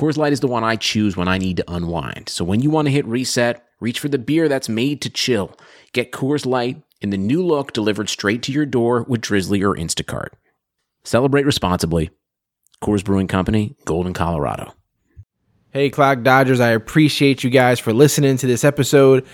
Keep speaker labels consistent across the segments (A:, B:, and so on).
A: Coors Light is the one I choose when I need to unwind. So when you want to hit reset, reach for the beer that's made to chill. Get Coors Light in the new look delivered straight to your door with Drizly or Instacart. Celebrate responsibly. Coors Brewing Company, Golden, Colorado.
B: Hey, Clock Dodgers, I appreciate you guys for listening to this episode.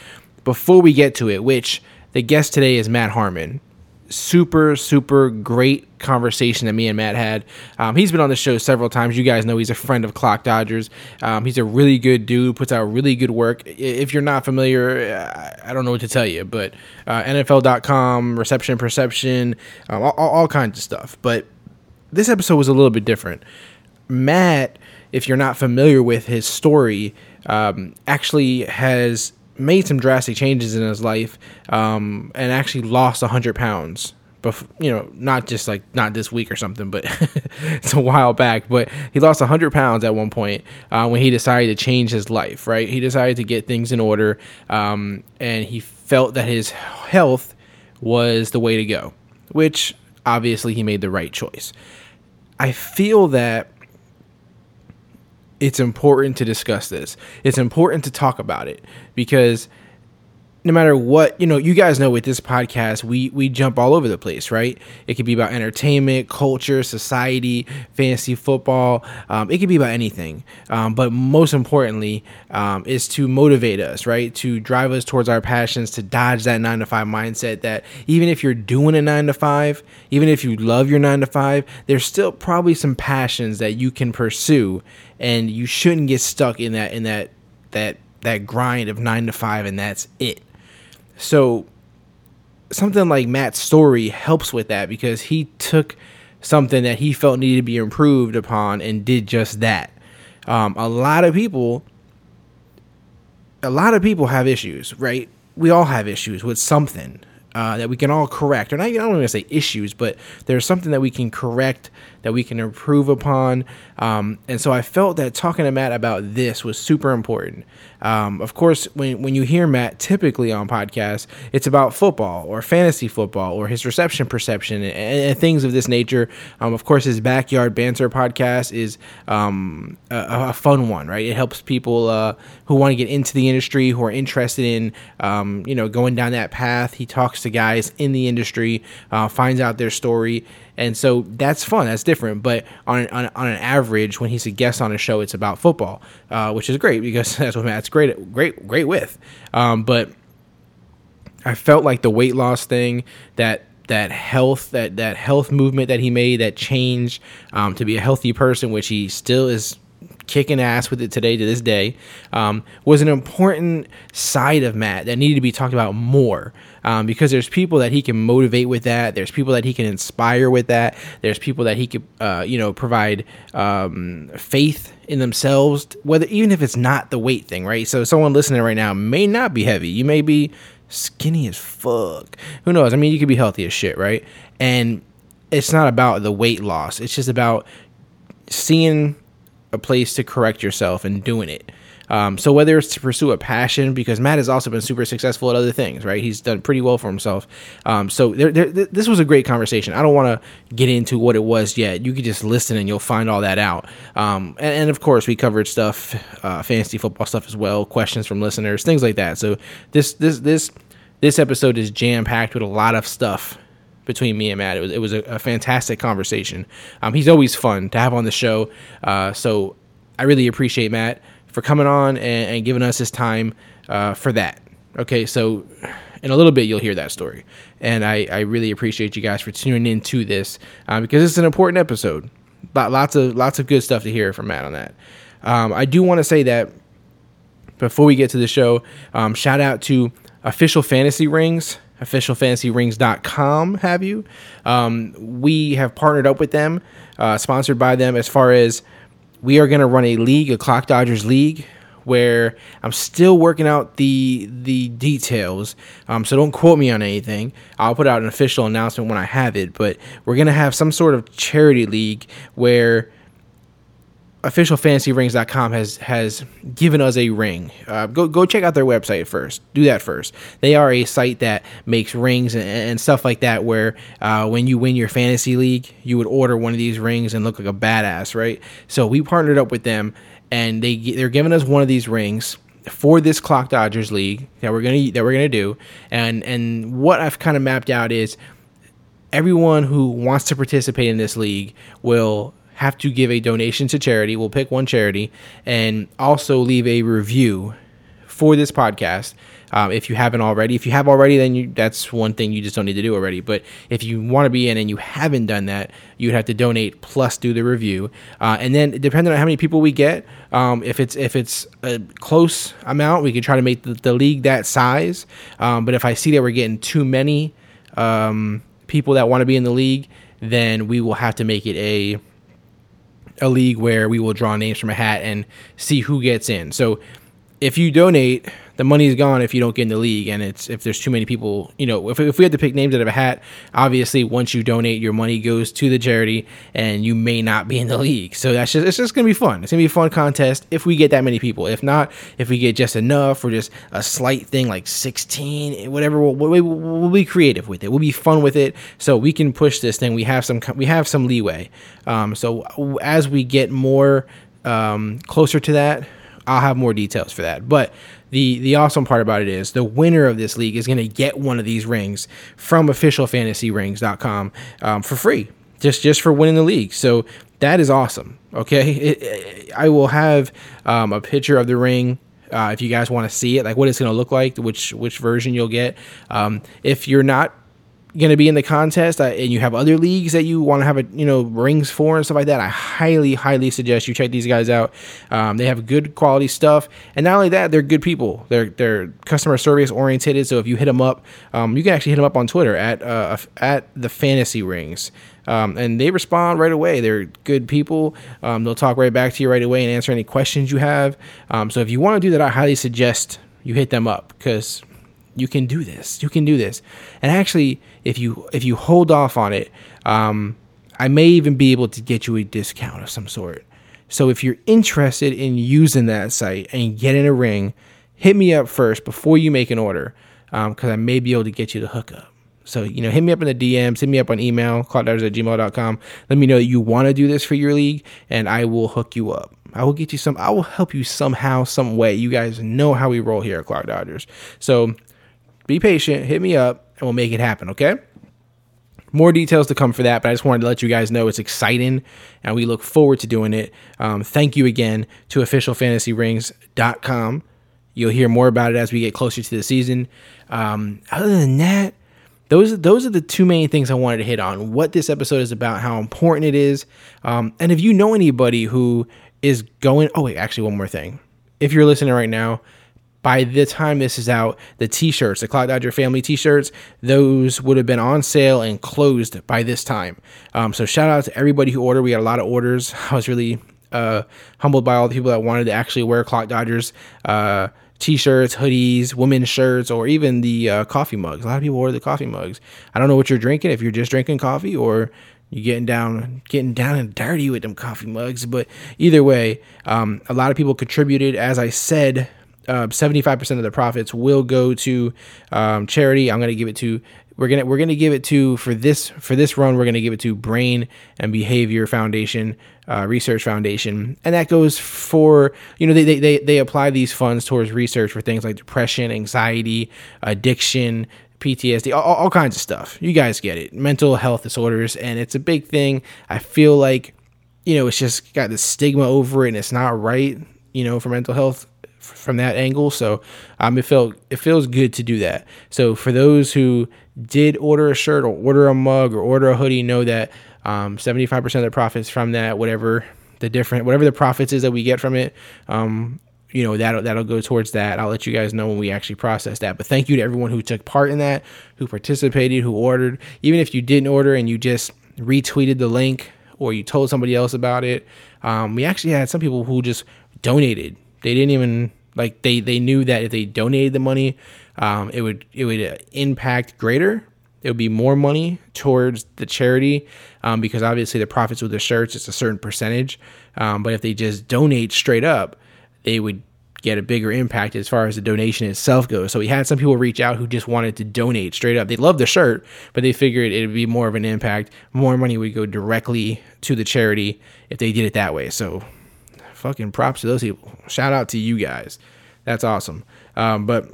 B: Before we get to it, which the guest today is Matt Harmon super super great conversation that me and Matt had. Um, he's been on the show several times. You guys know he's a friend of Clock Dodgers. Um, he's a really good dude. Puts out really good work. If you're not familiar, I don't know what to tell you, but uh, NFL.com, reception perception, um, all, all kinds of stuff. But this episode was a little bit different. Matt, if you're not familiar with his story, um, actually has made some drastic changes in his life um, and actually lost 100 pounds bef- you know not just like not this week or something but it's a while back but he lost 100 pounds at one point uh, when he decided to change his life right? He decided to get things in order um, and he felt that his health was the way to go which obviously he made the right choice. I feel that it's important to discuss this. It's important to talk about it because no matter what, you know, you guys know with this podcast, we we jump all over the place, right? It could be about entertainment, culture, society, fantasy football. Um, it could be about anything, um, but most importantly, um, is to motivate us, right? To drive us towards our passions, to dodge that nine to five mindset. That even if you're doing a nine to five, even if you love your nine to five, there's still probably some passions that you can pursue, and you shouldn't get stuck in that in that that that grind of nine to five, and that's it so something like Matt's story helps with that because he took something that he felt needed to be improved upon and did just that. Um, a lot of people, a lot of people have issues, right? We all have issues with something uh, that we can all correct. Or not, I don't want to say issues, but there's something that we can correct, that we can improve upon. Um, and so I felt that talking to Matt about this was super important. Um, of course, when, when you hear Matt typically on podcasts, it's about football or fantasy football or his reception perception and, and things of this nature. Um, of course, his backyard banter podcast is um, a, a, fun one, right? It helps people uh, who want to get into the industry, who are interested in, um, you know, going down that path. He talks to guys in the industry, uh, finds out their story and so that's fun. That's different. But on, on, on an average, when he's a guest on a show, it's about football, uh, which is great because that's what Matt's great great great with. Um, but I felt like the weight loss thing that that health that that health movement that he made that change um, to be a healthy person, which he still is kicking ass with it today to this day, um, was an important side of Matt that needed to be talked about more um, because there's people that he can motivate with that. There's people that he can inspire with that. There's people that he could, uh, you know, provide um, faith in themselves, whether even if it's not the weight thing, right? So someone listening right now may not be heavy. You may be skinny as fuck. Who knows? I mean, you could be healthy as shit, right? And it's not about the weight loss. It's just about seeing a place to correct yourself and doing it. Um, so whether it's to pursue a passion, because Matt has also been super successful at other things, right? He's done pretty well for himself. Um, so there, there, this was a great conversation. I don't want to get into what it was yet. You could just listen and you'll find all that out. Um, and, and, of course, we covered stuff, uh, fantasy football stuff as well, questions from listeners, things like that. So this this this this episode is jam packed with a lot of stuff between me and Matt. It was it was a, a fantastic conversation. Um, he's always fun to have on the show. Uh, so I really appreciate Matt for coming on and, and giving us his time uh, for that. Okay, so in a little bit you'll hear that story, and I, I really appreciate you guys for tuning in to this uh, because it's an important episode. Lots of lots of good stuff to hear from Matt on that. Um, I do want to say that before we get to the show, um, shout out to official fantasy rings officialfantasyrings.com have you um, we have partnered up with them uh, sponsored by them as far as we are going to run a league a clock dodgers league where I'm still working out the the details. Um, so don't quote me on anything. I'll put out an official announcement when I have it. But we're gonna have some sort of charity league where officialfantasyrings.com has has given us a ring. Uh, go go check out their website first. Do that first. They are a site that makes rings and, and stuff like that. Where uh, when you win your fantasy league, you would order one of these rings and look like a badass, right? So we partnered up with them, and they they're giving us one of these rings for this clock dodgers league that we're gonna that we're gonna do. And and what I've kind of mapped out is everyone who wants to participate in this league will have to give a donation to charity. We'll pick one charity and also leave a review for this podcast. Um, if you haven't already, if you have already, then you, that's one thing you just don't need to do already. But if you want to be in and you haven't done that, you'd have to donate plus do the review. Uh, and then depending on how many people we get, um, if it's if it's a close amount, we can try to make the, the league that size. Um, but if I see that we're getting too many um, people that want to be in the league, then we will have to make it a a league where we will draw names from a hat and see who gets in. So if you donate, the money is gone if you don't get in the league, and it's if there's too many people. You know, if, if we had to pick names out of a hat, obviously once you donate, your money goes to the charity, and you may not be in the league. So that's just it's just gonna be fun. It's gonna be a fun contest if we get that many people. If not, if we get just enough or just a slight thing like 16, whatever, we'll, we'll, we'll be creative with it. We'll be fun with it, so we can push this thing. We have some we have some leeway. Um, so as we get more um, closer to that I'll have more details for that. But the the awesome part about it is the winner of this league is going to get one of these rings from officialfantasyrings.com um, for free, just just for winning the league. So that is awesome. Okay, it, it, I will have um, a picture of the ring. Uh, if you guys want to see it, like what it's going to look like, which which version you'll get. Um, if you're not going to be in the contest uh, and you have other leagues that you want to have a you know rings for and stuff like that i highly highly suggest you check these guys out um, they have good quality stuff and not only that they're good people they're they're customer service oriented so if you hit them up um, you can actually hit them up on twitter at uh, at the fantasy rings um, and they respond right away. They're good people. Um, they'll talk right back to you right away and answer any questions you have. Um, so if you want to do that, I highly suggest you hit them up because you can do this. You can do this. And actually, if you if you hold off on it, um, I may even be able to get you a discount of some sort. So if you're interested in using that site and getting a ring, hit me up first before you make an order, because um, I may be able to get you the hookup. So, you know, hit me up in the DMs, hit me up on email, clockdodgers at gmail.com. Let me know that you want to do this for your league, and I will hook you up. I will get you some, I will help you somehow, some way. You guys know how we roll here at Clock Dodgers. So be patient, hit me up, and we'll make it happen, okay? More details to come for that, but I just wanted to let you guys know it's exciting and we look forward to doing it. Um, thank you again to officialfantasyrings.com. You'll hear more about it as we get closer to the season. Um, other than that, those those are the two main things I wanted to hit on. What this episode is about, how important it is, um, and if you know anybody who is going. Oh wait, actually, one more thing. If you're listening right now, by the time this is out, the t-shirts, the Clock Dodger family t-shirts, those would have been on sale and closed by this time. Um, so shout out to everybody who ordered. We had a lot of orders. I was really uh, humbled by all the people that wanted to actually wear Clock Dodgers uh, t-shirts, hoodies, women's shirts, or even the uh, coffee mugs. A lot of people order the coffee mugs. I don't know what you're drinking. If you're just drinking coffee or you're getting down getting down and dirty with them coffee mugs but either way um, a lot of people contributed as i said uh, 75% of the profits will go to um, charity. I'm going to give it to we're gonna we're gonna give it to for this for this run we're gonna give it to Brain and Behavior Foundation uh, Research Foundation, and that goes for you know they, they they they apply these funds towards research for things like depression, anxiety, addiction, PTSD, all, all kinds of stuff. You guys get it, mental health disorders, and it's a big thing. I feel like you know it's just got this stigma over it, and it's not right. You know, for mental health from that angle. So um, it felt it feels good to do that. So for those who did order a shirt or order a mug or order a hoodie, know that um, 75% of the profits from that, whatever the different, whatever the profits is that we get from it, um, you know that'll that'll go towards that. I'll let you guys know when we actually process that. But thank you to everyone who took part in that, who participated, who ordered. Even if you didn't order and you just retweeted the link or you told somebody else about it, um, we actually had some people who just donated they didn't even Like they they knew that if they donated the money, um, it would it would impact greater. It would be more money towards the charity um, because obviously the profits with the shirts it's a certain percentage. Um, but if they just donate straight up, they would get a bigger impact as far as the donation itself goes. So we had some people reach out who just wanted to donate straight up. They love the shirt, but they figured it would be more of an impact. More money would go directly to the charity if they did it that way. So fucking props to those people. Shout out to you guys. That's awesome. Um, but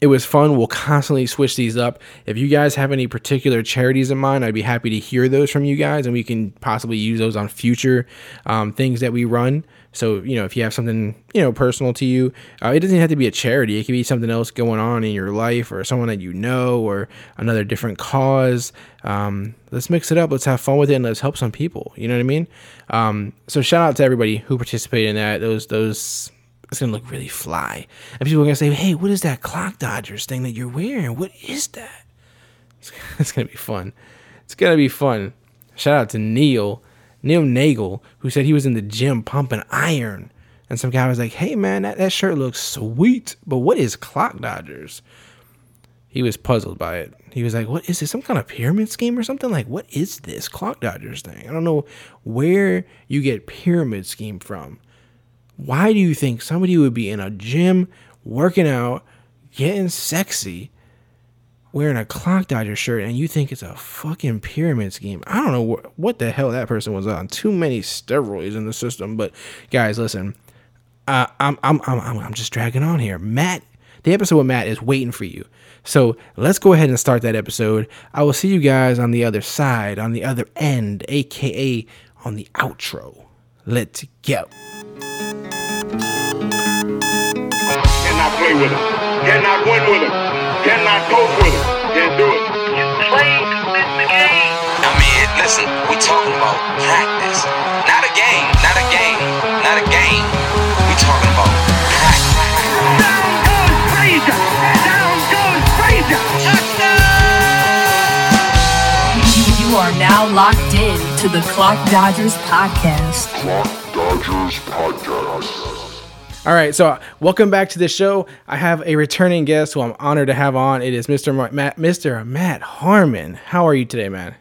B: it was fun. We'll constantly switch these up. If you guys have any particular charities in mind, I'd be happy to hear those from you guys, and we can possibly use those on future um, things that we run. So, you know, if you have something, you know, personal to you, uh, it doesn't have to be a charity. It could be something else going on in your life or someone that you know or another different cause. Um, let's mix it up. Let's have fun with it and let's help some people. You know what I mean? Um, so shout out to everybody who participated in that. Those, those, it's gonna look really fly. And people are gonna say, "Hey, what is that clock Dodgers thing that you're wearing? What is that?" It's, it's gonna be fun. It's gonna be fun. Shout out to Neil, Neil Nagel, who said he was in the gym pumping iron. And some guy was like, "Hey, man, that, that shirt looks sweet, but what is clock Dodgers?" He was puzzled by it. He was like, "What is this? Some kind of pyramid scheme or something? Like, what is this clock Dodgers thing? I don't know where you get pyramid scheme from." Why do you think somebody would be in a gym working out, getting sexy, wearing a clock dodger shirt, and you think it's a fucking pyramid scheme? I don't know wh- what the hell that person was on. Too many steroids in the system. But guys, listen, uh, I'm, I'm I'm I'm just dragging on here. Matt, the episode with Matt is waiting for you. So let's go ahead and start that episode. I will see you guys on the other side, on the other end, aka on the outro. Let's go.
C: Cannot play with him. Cannot win with him. Cannot cope with him. Can't do it.
D: You play to the game.
E: I mean, listen, we talking about practice. Not a game, not a game, not a game. We talking about practice.
D: Down goes Frazier. Down goes Frazier.
F: You are now locked in to the Clock Dodgers podcast.
C: Clock Dodgers Podcast.
B: All right, so welcome back to the show. I have a returning guest who I'm honored to have on. It is Mr. Ma- Matt, Mr. Matt Harmon. How are you today, man?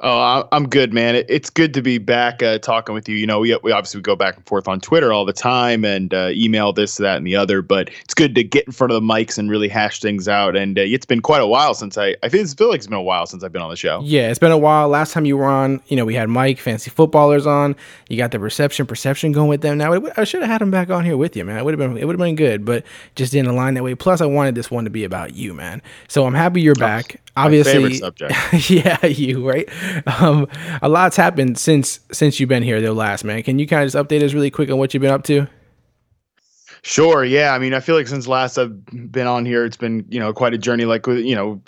G: Oh, I- I'm good, man. It's good to be back uh, talking with you. You know, we, we obviously go back and forth on Twitter all the time and uh, email this, that, and the other. But it's good to get in front of the mics and really hash things out. And uh, it's been quite a while since I. I feel, like it's been a while since I've been on the show.
B: Yeah, it's been a while. Last time you were on, you know, we had Mike, fantasy footballers on. You got the reception, perception going with them. Now it, I should have had him back on here with you, man. It would have been, it would have been good, but just didn't align that way. Plus, I wanted this one to be about you, man. So I'm happy you're back. Obviously,
G: favorite subject.
B: yeah, you right. Um, a lot's happened since since you've been here, though. Last man, can you kind of just update us really quick on what you've been up to?
G: Sure. Yeah. I mean, I feel like since last I've been on here, it's been you know quite a journey. Like you know,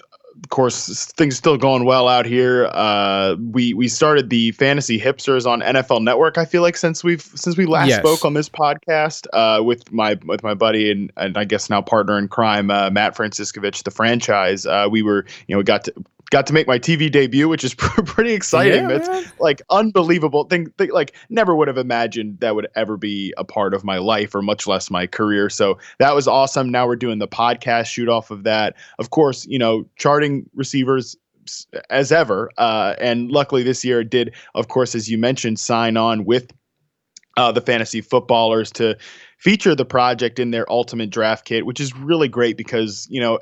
G: of course, things still going well out here. Uh, we we started the fantasy hipsters on NFL Network. I feel like since we've since we last
B: Yes.
G: spoke on this podcast uh, with my with my buddy and and I guess now partner in crime, uh, Matt Franciscovich, the franchise. Uh, we were you know we got to. Got to make my TV debut, which is pretty exciting.
B: Yeah,
G: It's
B: man.
G: like unbelievable thing, thing like never would have imagined that would ever be a part of my life or much less my career so that was awesome now we're doing the podcast shoot off of that of course you know charting receivers as ever uh, and luckily this year it did of course as you mentioned sign on with uh, the fantasy footballers to feature the project in their ultimate draft kit which is really great because you know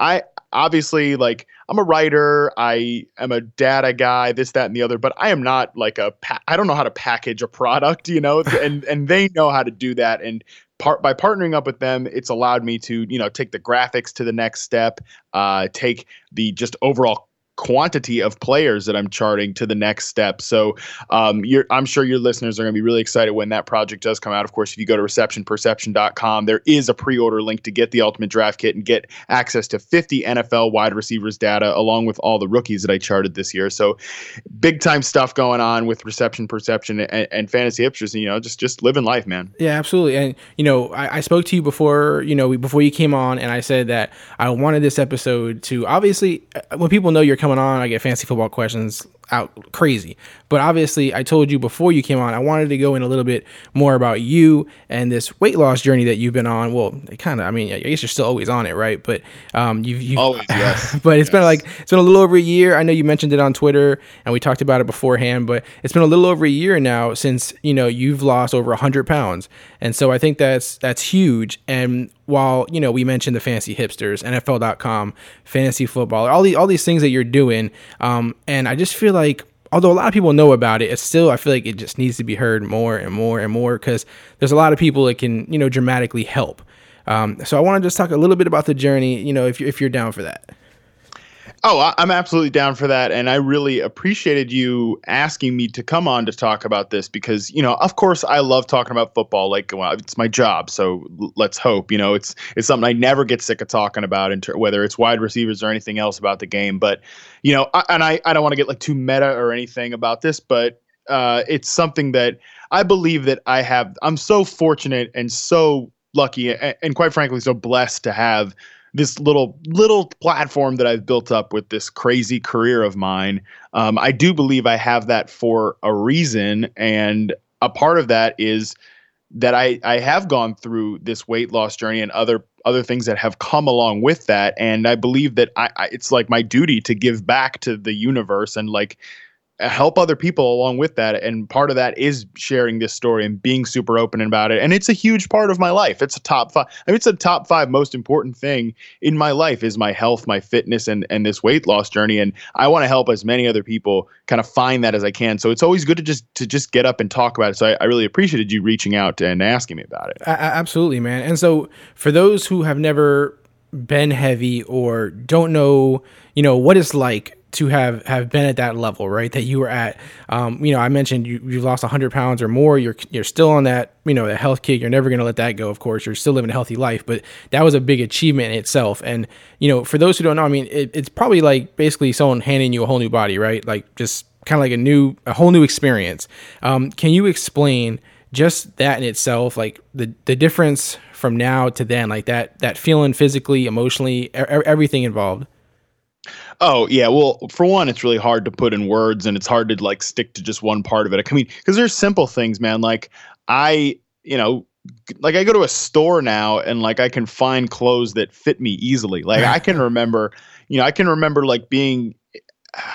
G: i obviously like i'm a writer i am a data guy this that and the other but i am not like a pa- i don't know how to package a product you know? And and they know how to do that and part by partnering up with them it's allowed me to you know take the graphics to the next step uh take the just overall quantity of players that I'm charting to the next step. So um, I'm sure your listeners are going to be really excited when that project does come out. Of course, if you go to receptionperception.com, there is a pre-order link to get the Ultimate Draft Kit and get access to 50 NFL wide receivers data along with all the rookies that I charted this year. So big time stuff going on with reception, perception, and, and fantasy hipsters. You know, just just living life, man.
B: Yeah, absolutely. And you know, I, I spoke to you before, you know, before you came on, and I said that I wanted this episode to obviously, uh, when people know you're coming coming on. I get fancy football questions out crazy. But obviously, I told you before you came on, I wanted to go in a little bit more about you and this weight loss journey that you've been on. Well, kind of. I mean, I guess you're still always on it, right? But um, you've, you've
G: Always, yes.
B: but it's been like it's been a little over a year. I know you mentioned it on Twitter and we talked about it beforehand, but it's been a little over a year now since you know you've lost over hundred pounds, and so I think that's that's huge. And while you know we mentioned the fantasy hipsters, NFL.com, fantasy football, all these all these things that you're doing, um, and I just feel like although a lot of people know about it, it's still I feel like it just needs to be heard more and more and more because there's a lot of people that can you know dramatically help. Um, so I want to just talk a little bit about the journey, you know, if if you're down for that.
G: Oh, I'm absolutely down for that. And I really appreciated you asking me to come on to talk about this because, you know, of course I love talking about football. Like, well, it's my job. So let's hope, you know, it's, it's something I never get sick of talking about, in ter- whether it's wide receivers or anything else about the game. But, you know, I, and I, I don't want to get like too meta or anything about this, but uh, it's something that I believe that I have. I'm so fortunate and so lucky and, and quite frankly, so blessed to have this little little platform that I've built up with this crazy career of mine. Um, I do believe I have that for a reason, and a part of that is that I I have gone through this weight loss journey and other other things that have come along with that, and I believe that I, I it's like my duty to give back to the universe and like help other people along with that and part of that is sharing this story and being super open about it. And it's a huge part of my life. It's a top five I mean, it's a top five most important thing in my life is my health my fitness and and this weight loss journey. And i want to help as many other people kind of find that as i can. So it's always good to just to just get up and talk about it. So i, I really appreciated you reaching out and asking me about it.
B: A- absolutely, man. And so for those who have never been heavy or don't know, you know, what it's like to have have been at that level, right? That you were at. Um, you know, I mentioned you you lost 100 pounds or more. You're you're still on that, you know, the health kick. You're never going to let that go. Of course, you're still living a healthy life, but that was a big achievement in itself. And you know, for those who don't know, I mean, it, it's probably like basically someone handing you a whole new body, right? Like just kind of like a new, a whole new experience. Um, can you explain? just that in itself like the the difference from now to then like that that feeling physically emotionally e- e- everything involved
G: Oh yeah, well, for one, it's really hard to put in words, and it's hard to like stick to just one part of it. I mean, because there's simple things, man. Like I, you know, like I go to a store now, and like I can find clothes that fit me easily. Like I can remember, you know, I can remember like being,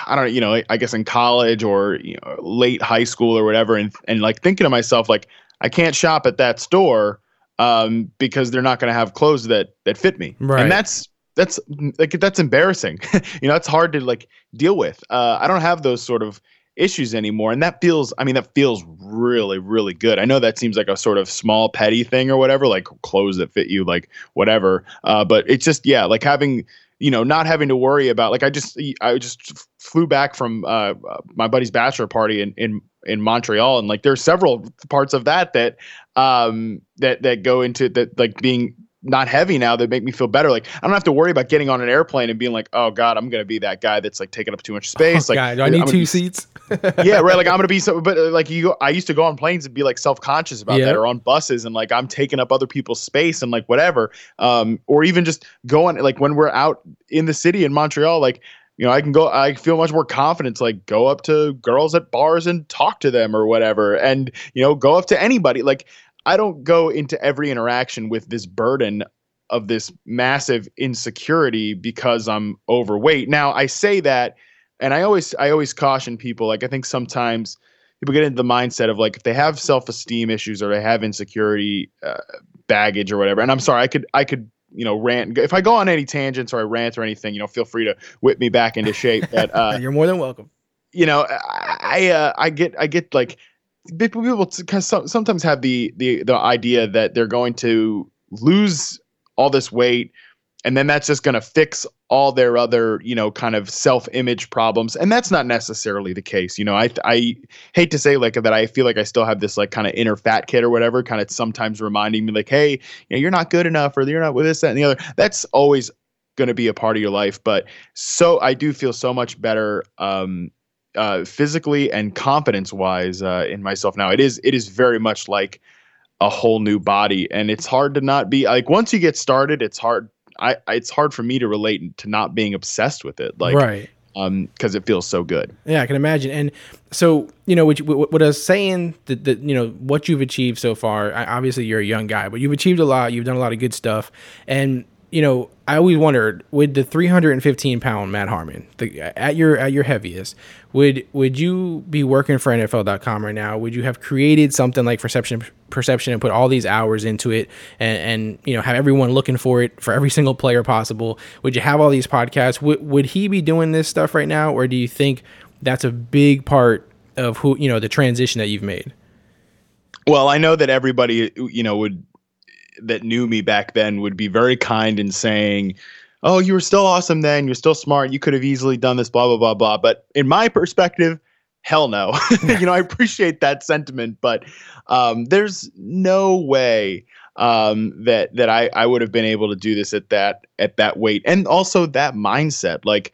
G: I don't, know, you know, I guess in college or you know, late high school or whatever, and and like thinking to myself, like I can't shop at that store um, because they're not going to have clothes that that fit me,
B: Right.
G: and that's that's like that's embarrassing. you know, it's hard to like deal with. Uh, I don't have those sort of issues anymore, and that feels. I mean, that feels really, really good. I know that seems like a sort of small, petty thing or whatever, like clothes that fit you, like whatever. Uh, but it's just yeah, like having you know not having to worry about like I just I just flew back from uh, my buddy's bachelor party in in in Montreal, and like there's several parts of that that um that that go into that like being not heavy now that make me feel better. Like I don't have to worry about getting on an airplane and being like, oh god, I'm gonna be that guy that's like taking up too much space.
B: oh,
G: like,
B: God, do i
G: I'm
B: need two
G: be-
B: seats
G: yeah, right. Like I'm gonna be so, but like you, I used to go on planes and be like self conscious about
B: Yeah.
G: that, or on buses and like I'm taking up other people's space and like whatever. Um, or even just going like when we're out in the city in Montreal, like you know, I can go. I feel much more confident to like go up to girls at bars and talk to them or whatever, and you know, go up to anybody. Like I don't go into every interaction with this burden of this massive insecurity because I'm overweight. Now I say that and I always I always caution people like I think sometimes people get into the mindset of like if they have self-esteem issues or they have insecurity uh, baggage or whatever. And I'm sorry, I could I could you know rant if I go on any tangents or I rant or anything, you know, feel free to whip me back into shape. But uh,
B: you're more than welcome
G: you know, I I, uh, I get I get like people sometimes have the the the idea that they're going to lose all this weight and then that's just going to fix all their other you know kind of self-image problems and that's not necessarily the case you know i i hate to say like that i feel like i still have this like kind of inner fat kid or whatever kind of sometimes reminding me like hey you know, you're not good enough or you're not with this that and the other. That's always going to be a part of your life but so i do feel so much better um uh, physically and confidence wise uh, in myself now. It is it is very much like a whole new body, and it's hard to not be like once you get started. It's hard. I I- it's hard for me to relate to not being obsessed with it. Like
B: right
G: um because it feels so good.
B: Yeah, I can imagine. And so, you know, what, what, what I was saying that, that, you know, what you've achieved so far, I, obviously you're a young guy, but you've achieved a lot. You've done a lot of good stuff. And, you know, I always wondered with the 315 pound Matt Harmon, the, at your, at your heaviest, would, would you be working for NFL.com right now? Would you have created something like reception perception and put all these hours into it and, and, you know, have everyone looking for it for every single player possible? Would you have all these podcasts? Would, would he be doing this stuff right now? Or do you think that's a big part of who you know the transition that you've made.
G: Well, I know that everybody, you know, would that knew me back then would be very kind in saying, "Oh, you were still awesome then. You're still smart. You could have easily done this." Blah blah blah blah. But in my perspective, hell no. you know, I appreciate that sentiment, but um, there's no way um, that that I I would have been able to do this at that at that weight, and also that mindset, like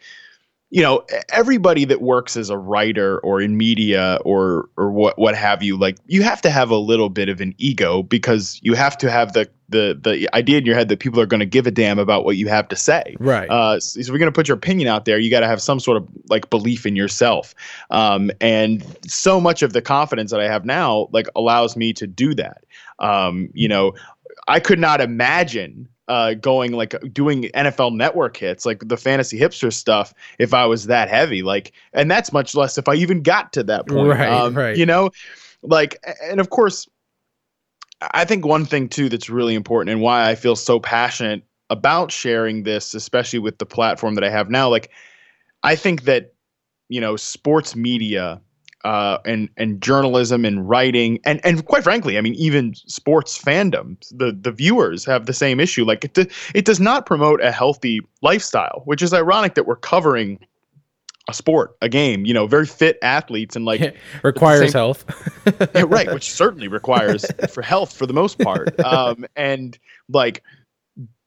G: you know everybody that works as a writer or in media or or what what have you like you have to have a little bit of an ego because you have to have the the the idea in your head that people are going to give a damn about what you have to say.
B: Right.
G: uh so if you're going to put your opinion out there. You got to have some sort of like belief in yourself. Um and so much of the confidence that i have now like allows me to do that. Um you know I could not imagine uh, going like doing NFL network hits, like the fantasy hipster stuff, if I was that heavy. Like, and that's much less if I even got to that point.
B: Right, right.
G: You know, like, and of course, I think one thing too that's really important and why I feel so passionate about sharing this, especially with the platform that I have now, like, I think that you know, sports media uh, and and journalism and writing and and quite frankly, I mean, even sports fandom, the the viewers have the same issue. Like it, do- it does not promote a healthy lifestyle, which is ironic that we're covering a sport, a game. You know, very fit athletes and like
B: Requires
G: same-
B: health.
G: yeah, right, which certainly requires for health for the most part. Um, and like,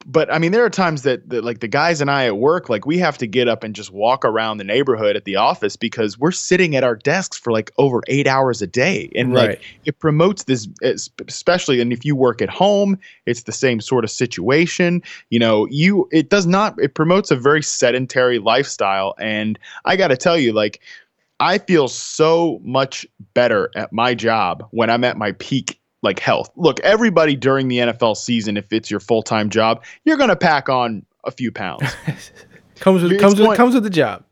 G: but I mean, there are times that, that like the guys and I at work, like we have to get up and just walk around the neighborhood at the office because we're sitting at our desks for like over eight hours a day, and
B: Right.
G: like it promotes this, eh, especially. And if you work at home, it's the same sort of situation. You know, you it does not. It promotes a very sedentary lifestyle, and I got to tell you, like. I feel so much better at my job when I'm at my peak like health. Look, everybody during the NFL season, if it's your full time job, you're gonna pack on a few pounds.
B: comes with
G: It's
B: comes with comes with the job.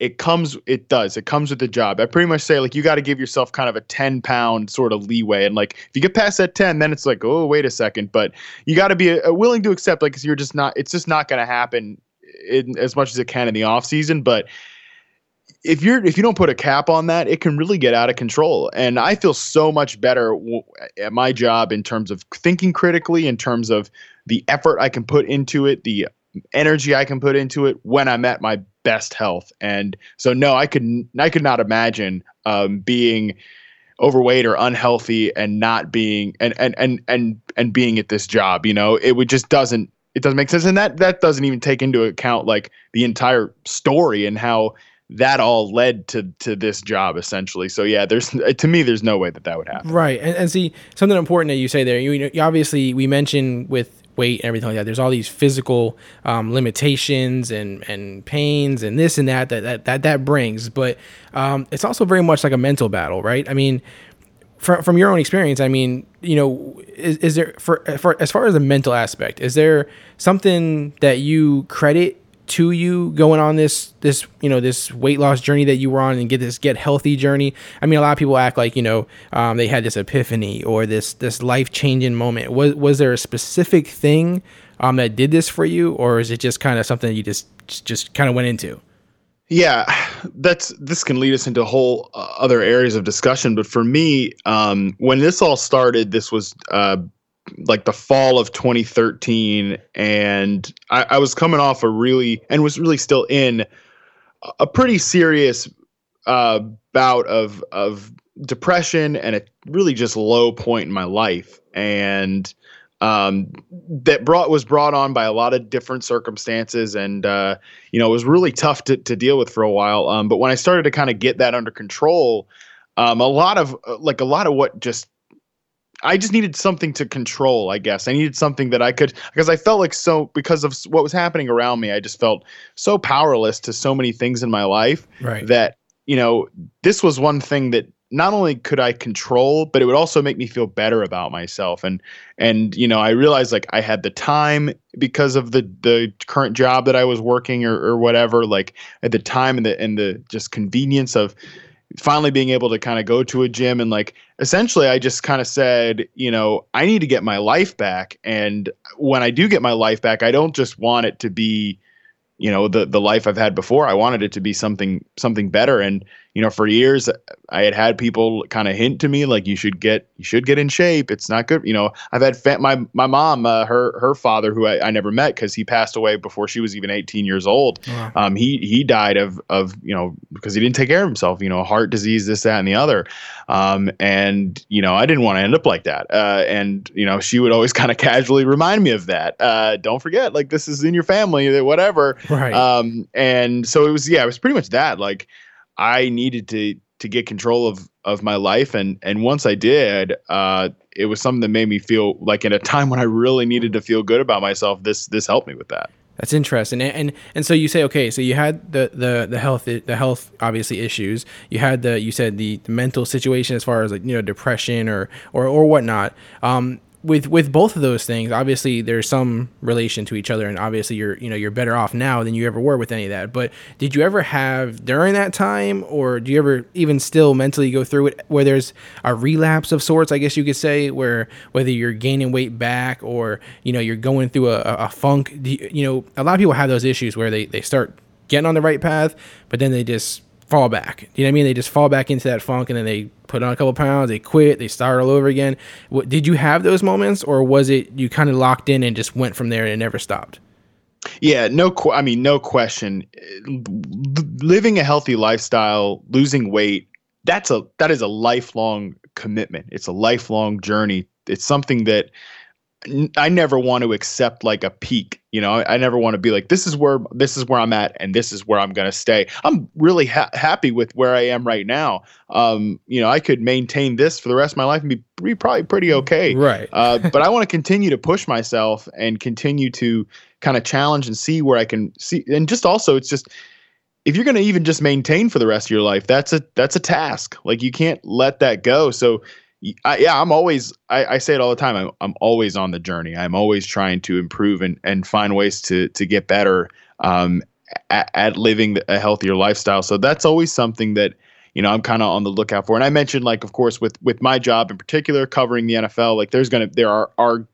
G: it comes, it does, it comes with the job. I pretty much say like you got to give yourself kind of a 10 pound sort of leeway, and like if you get past that 10, then it's like oh wait a second, but you got to be uh, willing to accept like 'cause you're just not, it's just not gonna happen in, as much as it can in the off season, but if you're if you don't put a cap on that, it can really get out of control. And I feel so much better w- at my job in terms of thinking critically, in terms of the effort I can put into it, the energy I can put into it when I'm at my best health. And so, no, I could I could not imagine um, being overweight or unhealthy and not being and and and and and being at this job. You know, it would just doesn't it doesn't make sense, and that that doesn't even take into account like the entire story and how that all led to to this job essentially. So yeah, there's to me there's no way that that would happen.
B: Right. And, and see something important that you say there. You, you obviously we mentioned with weight and everything like that. There's all these physical um, limitations and and pains and this and that that that that, that brings. But um, it's also very much like a mental battle, right? I mean. From, from your own experience, I mean, you know, is, is there for, for as far as the mental aspect, is there something that you credit to you going on this this you know this weight loss journey that you were on and get this get healthy journey i mean a lot of people act like you know um, they had this epiphany or this this life changing moment was was there a specific thing um, that did this for you or is it just kind of something you just just kind of went into
G: Yeah, that's this can lead us into whole uh, other areas of discussion. But for me, um, when this all started, this was uh, like the fall of 2013, and I, I was coming off a really and was really still in a pretty serious uh, bout of of depression and a really just low point in my life, and um, that brought was brought on by a lot of different circumstances, and uh, you know it was really tough to to deal with for a while. Um, but when I started to kind of get that under control, um, a lot of uh, like a lot of what just I just needed something to control, I guess. I needed something that I could because I felt like so because of what was happening around me, I just felt so powerless to so many things in my life
B: Right.
G: that, you know, this was one thing that not only could I control, but it would also make me feel better about myself. And and you know, I realized like I had the time because of the the current job that I was working or, or whatever, like at the time and the and the just convenience of finally being able to kind of go to a gym and like essentially I just kind of said, you know, I need to get my life back and when I do get my life back, I don't just want it to be you know the the life I've had before. I wanted it to be something something better and you know for years I had had people kind of hint to me like you should get you should get in shape. It's not good, you know. I've had fa- my my mom uh, her her father who I, I never met cuz he passed away before she was even 18 years old.
B: Wow.
G: Um, he he died of of you know because he didn't take care of himself. You know, heart disease, this, that, and the other. Um, and you know, I didn't want to end up like that. Uh, and you know, she would always kind of casually remind me of that. Uh, don't forget, like this is in your family, whatever.
B: Right.
G: Um, and so it was. Yeah, it was pretty much that. Like I needed to to get control of of my life, and and once I did, uh, it was something that made me feel like in a time when I really needed to feel good about myself. This this helped me with that.
B: That's interesting. And, and and so you say okay, so you had the the the health the health obviously issues. You had the you said the, the mental situation as far as like you know depression or or or whatnot. Um, with with both of those things, obviously there's some relation to each other, and obviously you're you know you're better off now than you ever were with any of that. But did you ever have during that time, or do you ever even still mentally go through it where there's a relapse of sorts? I guess you could say where whether you're gaining weight back or you know you're going through a, a funk. You, you know a lot of people have those issues where they they start getting on the right path, but then they just fall back. You know what I mean? They just fall back into that funk and then they put on a couple pounds, they quit, they start all over again. What, did you have those moments or was it you kind of locked in and just went from there and it never stopped?
G: Yeah, no. Qu- I mean, no question. Living a healthy lifestyle, losing weight, that's a that is a lifelong commitment. It's a lifelong journey. It's something that I never want to accept like a peak. You know, I, I never want to be like this is where this is where I'm at and this is where I'm going to stay. I'm really ha- happy with where I am right now. Um, you know, I could maintain this for the rest of my life and be, be probably pretty okay.
B: Right.
G: Uh, but I want to continue to push myself and continue to kind of challenge and see where I can see. And just also, it's just if you're going to even just maintain for the rest of your life, that's a that's a task. Like you can't let that go. So. I, yeah, I'm always. I, I say it all the time. I'm, I'm always on the journey. I'm always trying to improve and, and find ways to to get better um, at, at living a healthier lifestyle. So that's always something that you know I'm kind of on the lookout for. And I mentioned like, of course, with with my job in particular, covering the NFL, like there's gonna there are are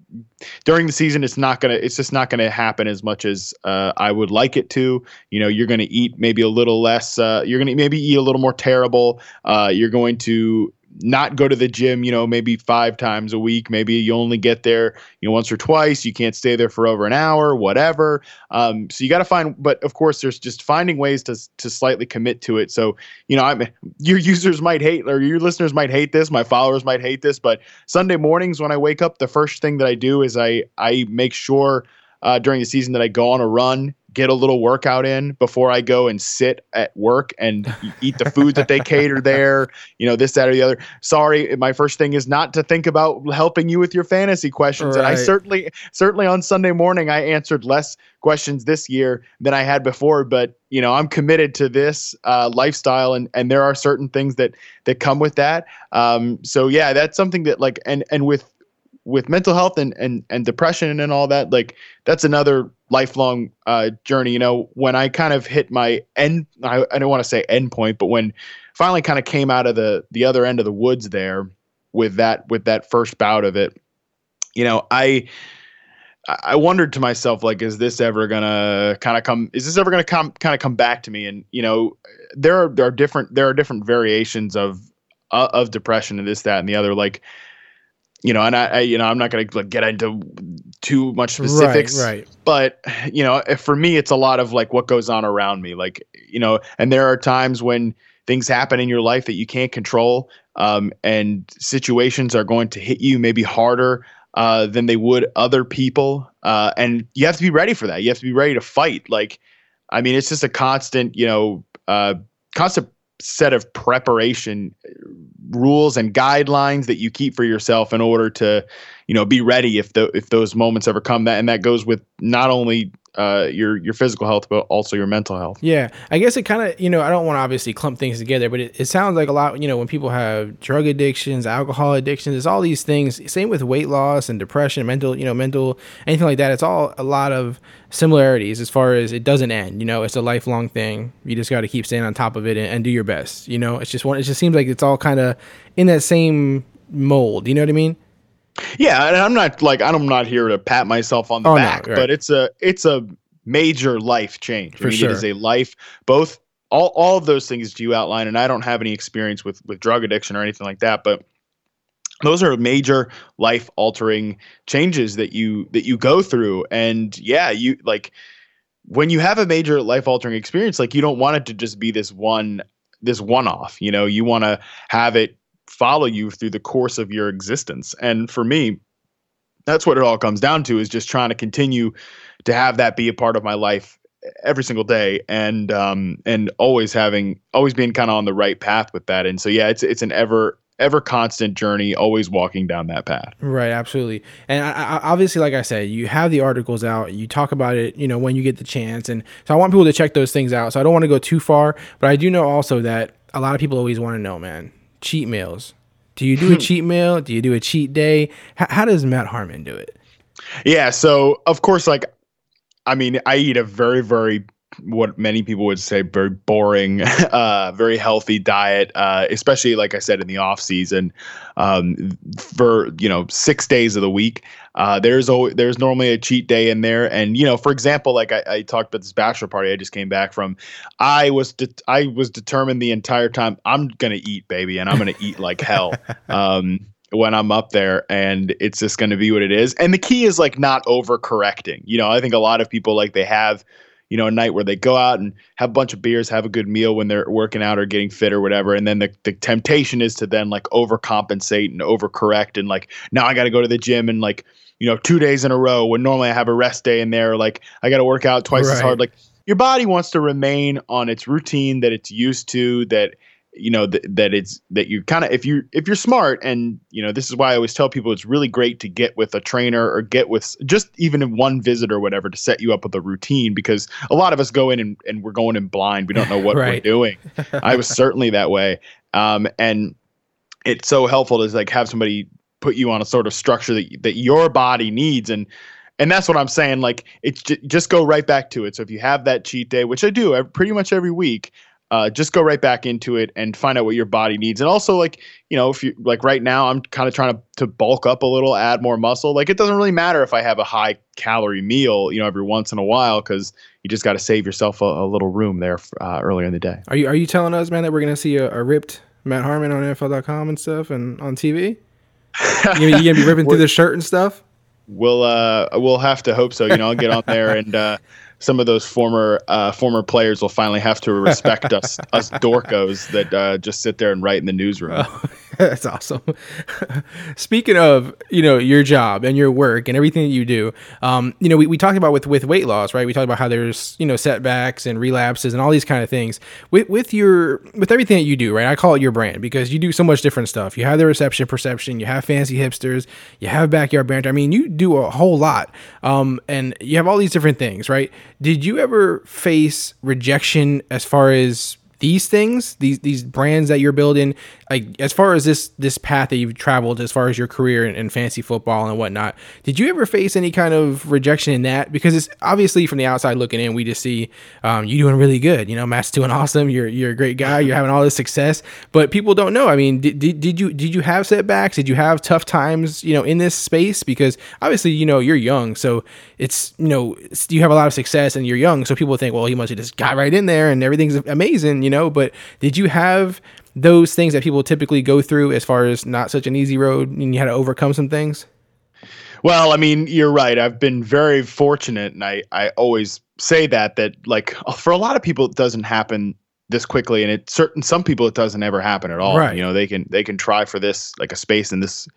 G: during the season it's not gonna it's just not gonna happen as much as uh, I would like it to. You know, you're gonna eat maybe a little less. Uh, you're gonna maybe eat a little more terrible. Uh, you're going to not go to the gym, you know, maybe five times a week. Maybe you only get there, you know, once or twice. You can't stay there for over an hour, whatever. Um, so you got to find, but of course, there's just finding ways to to slightly commit to it. So you know, I'm your users might hate or your listeners might hate this, my followers might hate this, but Sunday mornings when I wake up, the first thing that I do is I I make sure uh, during the season that I go on a run, get a little workout in before I go and sit at work and eat the food that they cater there. You know, this, that, or the other. Sorry, my first thing is not to think about helping you with your fantasy questions. And I certainly, certainly on Sunday morning, I answered less questions this year than I had before. But you know, I'm committed to this uh, lifestyle, and and there are certain things that that come with that. Um, so yeah, that's something that like, and and with with mental health and and and depression and all that like that's another lifelong uh journey you know when i kind of hit my end i, I don't want to say end point but when finally kind of came out of the the other end of the woods there with that with that first bout of it you know i I wondered to myself, like, is this ever gonna kind of come? Is this ever gonna come kind of come back to me? And you know, there are there are different there are different variations of uh, of depression and this, that, and the other. Like, you know, and I, I you know, I'm not gonna like, get into too much specifics,
B: Right, right.
G: but you know, for me, it's a lot of like what goes on around me, like you know, and there are times when things happen in your life that you can't control, um, and situations are going to hit you maybe harder uh, than they would other people, uh, and you have to be ready for that. You have to be ready to fight. Like, I mean, it's just a constant, you know, uh, constant set of preparation rules and guidelines that you keep for yourself in order to, you know, be ready if the if those moments ever come. That and that goes with not only uh, your your physical health, but also your mental health.
B: Yeah, I guess it kind of you know I don't want to obviously clump things together, but it, it sounds like a lot. You know, when people have drug addictions, alcohol addictions, it's all these things. Same with weight loss and depression, mental you know mental anything like that. It's all a lot of similarities as far as it doesn't end. You know, it's a lifelong thing. You just got to keep staying on top of it and, and do your best. You know, it's just one. It just seems like it's all kind of in that same mold. You know what I mean?
G: Yeah, and I'm not like I'm not here to pat myself on the
B: Oh, no,
G: back,
B: right.
G: but it's a it's a major life change.
B: For
G: I mean,
B: sure.
G: it is a life both all all of those things you outline, and I don't have any experience with with drug addiction or anything like that, but those are major life altering changes that you that you go through and yeah you like when you have a major life altering experience like you don't want it to just be this one this one off you know you want to have it follow you through the course of your existence and for me that's what it all comes down to is just trying to continue to have that be a part of my life every single day and um and always having always being kind of on the right path with that and so yeah it's it's an ever ever constant journey always walking down that path
B: Right, absolutely. And I, I, obviously, like I said, you have the articles out. You talk about it, you know, when you get the chance. And so I want people to check those things out. So I don't want to go too far, but I do know also that a lot of people always want to know, man, cheat meals. Do you do a cheat meal? Do you do a cheat day? H- how does Matt Harmon do it?
G: Yeah, so of course, like, I mean, I eat a very, very what many people would say very boring, uh, very healthy diet, uh, especially like I said in the off season, um, for you know six days of the week. Uh, there's always there's normally a cheat day in there, and you know, for example, like I, I talked about this bachelor party I just came back from. I was de- I was determined the entire time I'm gonna eat, baby, and I'm gonna eat like hell. Um, when I'm up there and it's just going to be what it is. And the key is like not overcorrecting. You know, I think a lot of people like they have, you know, a night where they go out and have a bunch of beers, have a good meal when they're working out or getting fit or whatever. And then the, the temptation is to then like overcompensate and overcorrect and like, now I got to go to the gym and like, you know, two days in a row when normally I have a rest day in there. Like I got to work out twice as hard. Like your body wants to remain on its routine that it's used to that you know that that it's that you kind of if you if you're smart and you know this is why I always tell people it's really great to get with a trainer or get with just even in one visit or whatever to set you up with a routine because a lot of us go in and, and we're going in blind we don't know what we're doing I was certainly that way um and it's so helpful to like have somebody put you on a sort of structure that that your body needs and and that's what I'm saying like it's j- just go right back to it so if you have that cheat day which I do pretty much every week uh, just go right back into it and find out what your body needs. And also, like, you know, if you like right now, I'm kind of trying to, to bulk up a little, add more muscle. Like, it doesn't really matter if I have a high calorie meal, you know, every once in a while, because you just got to save yourself a, a little room there uh, earlier in the day.
B: Are you are you telling us, man, that we're gonna see a, a ripped Matt Harmon on NFL.com and stuff and on TV? You gonna, you gonna be ripping through the shirt and stuff?
G: We'll uh, we'll have to hope so. You know, I'll get on there and uh, some of those former uh, former players will finally have to respect us us dorkos that uh, just sit there and write in the newsroom.
B: That's awesome. Speaking of, you know, your job and your work and everything that you do, um, you know, we, we talked about with, with weight loss, right? We talked about how there's, you know, setbacks and relapses and all these kind of things. With with your with everything that you do, right? I call it your brand because you do so much different stuff. You have the reception perception, you have fantasy hipsters, you have backyard banter. I mean, you do a whole lot. Um, and you have all these different things, right? Did you ever face rejection as far as these things these these brands that you're building like as far as this this path that you've traveled as far as your career in, in fantasy football and whatnot did you ever face any kind of rejection in that? Because it's obviously from the outside looking in we just see um, you doing really good. You know matt's doing awesome. You're you're a great guy. You're having all this success. But people don't know. I mean did, did, did you did you have setbacks? Did you have tough times you know in this space? Because obviously you know you're young. So it's you know you have a lot of success and you're young. So people think well he must have just got right in there and everything's amazing you know but did you have those things that people typically go through as far as not such an easy road and you had to overcome some things
G: Well, I mean, you're right. I've been very fortunate, and I, I always say that that like for a lot of people, it doesn't happen this quickly, and it certain some people it doesn't ever happen at all.
B: Right.
G: You know, they can they can try for this like a space in this,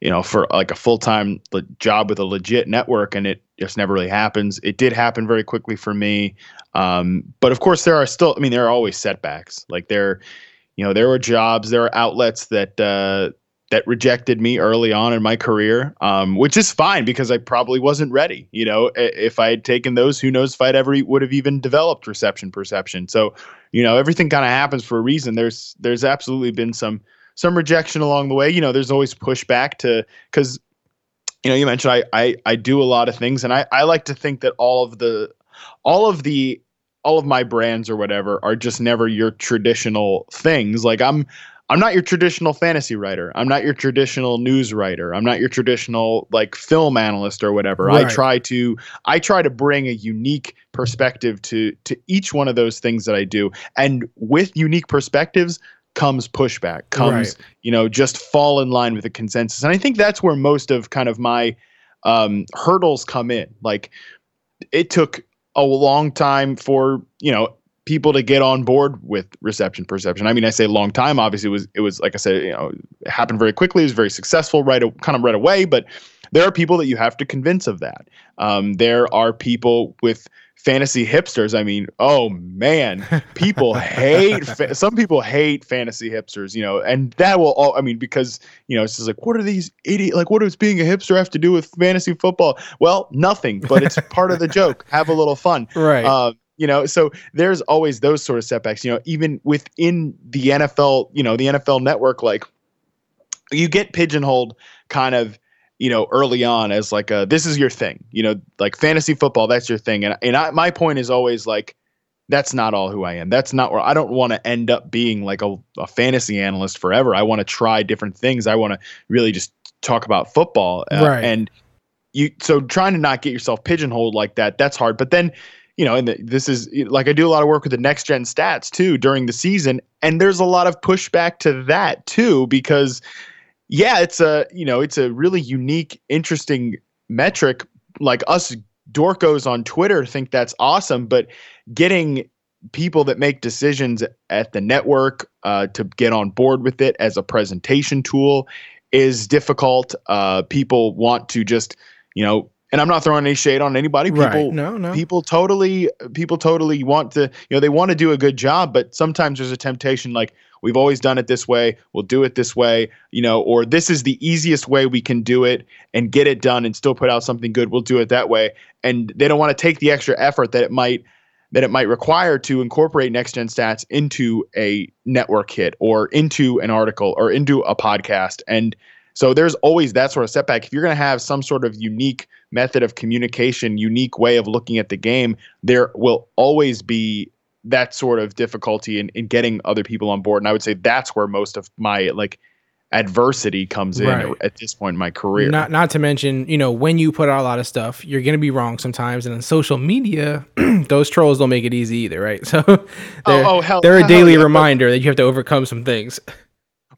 G: you know, for like a full time le- job with a legit network, and it just never really happens. It did happen very quickly for me, um, but of course there are still. I mean, there are always setbacks. Like there, you know there were jobs, there were outlets that uh, that rejected me early on in my career, um, which is fine because I probably wasn't ready. You know, if I had taken those, who knows if I'd ever would have even developed reception perception. So, you know, everything kind of happens for a reason. There's there's absolutely been some some rejection along the way. You know, there's always pushback to because you know you mentioned I, I I do a lot of things, and I I like to think that all of the all of the all of my brands or whatever are just never your traditional things. Like I'm I'm not your traditional fantasy writer. I'm not your traditional news writer. I'm not your traditional like film analyst or whatever. I try to I try to bring a unique perspective to to each one of those things that I do. And with unique perspectives comes pushback, comes,
B: Right.
G: you know, just fall in line with the consensus. And I think that's where most of kind of my um hurdles come in. Like it took a long time for you know people to get on board with reception perception. I mean, I say long time. Obviously, it was it was like I said, you know, happened very quickly. It was very successful, right? Kind of right away. But there are people that you have to convince of that. Um, there are people with fantasy hipsters. I mean, oh man, people hate. Fa- some people hate fantasy hipsters. You know, and that will all. I mean, because you know, it's just like, what are these idiot? Like, what does being a hipster have to do with fantasy football? Well, nothing. But it's part of the joke. Have a little fun.
B: Right.
G: Um, you know, so there's always those sort of setbacks. You know, even within the NFL, you know, the NFL network, like you get pigeonholed kind of, you know, early on as like a this is your thing. You know, like fantasy football, that's your thing. And and I, my point is always like that's not all who I am. That's not where I don't want to end up being like a, a fantasy analyst forever. I want to try different things. I want to really just talk about football. Uh,
B: Right.
G: And you so trying to not get yourself pigeonholed like that, that's hard. But then you know, and the, this is like I do a lot of work with the next gen stats too during the season, and there's a lot of pushback to that too because, yeah, it's a you know it's a really unique, interesting metric. Like us dorkos on Twitter think that's awesome, but getting people that make decisions at the network uh, to get on board with it as a presentation tool is difficult. Uh, people want to just you know. And I'm not throwing any shade on anybody. People,
B: Right. No, no.
G: people totally people totally want to you know they want to do a good job but sometimes there's a temptation like we've always done it this way we'll do it this way you know or this is the easiest way we can do it and get it done and still put out something good we'll do it that way and they don't want to take the extra effort that it might that it might require to incorporate next gen stats into a network hit or into an article or into a podcast and so there's always that sort of setback. If you're going to have some sort of unique method of communication, unique way of looking at the game, there will always be that sort of difficulty in, in getting other people on board. And I would say that's where most of my like adversity comes in
B: Right.
G: at this point in my career.
B: Not not to mention, you know, when you put out a lot of stuff, you're gonna be wrong sometimes. And on social media, those trolls don't make it easy either, right? So oh, they're,
G: oh, hell-
B: they're a
G: hell
B: daily
G: yeah,
B: reminder that you have to overcome some things.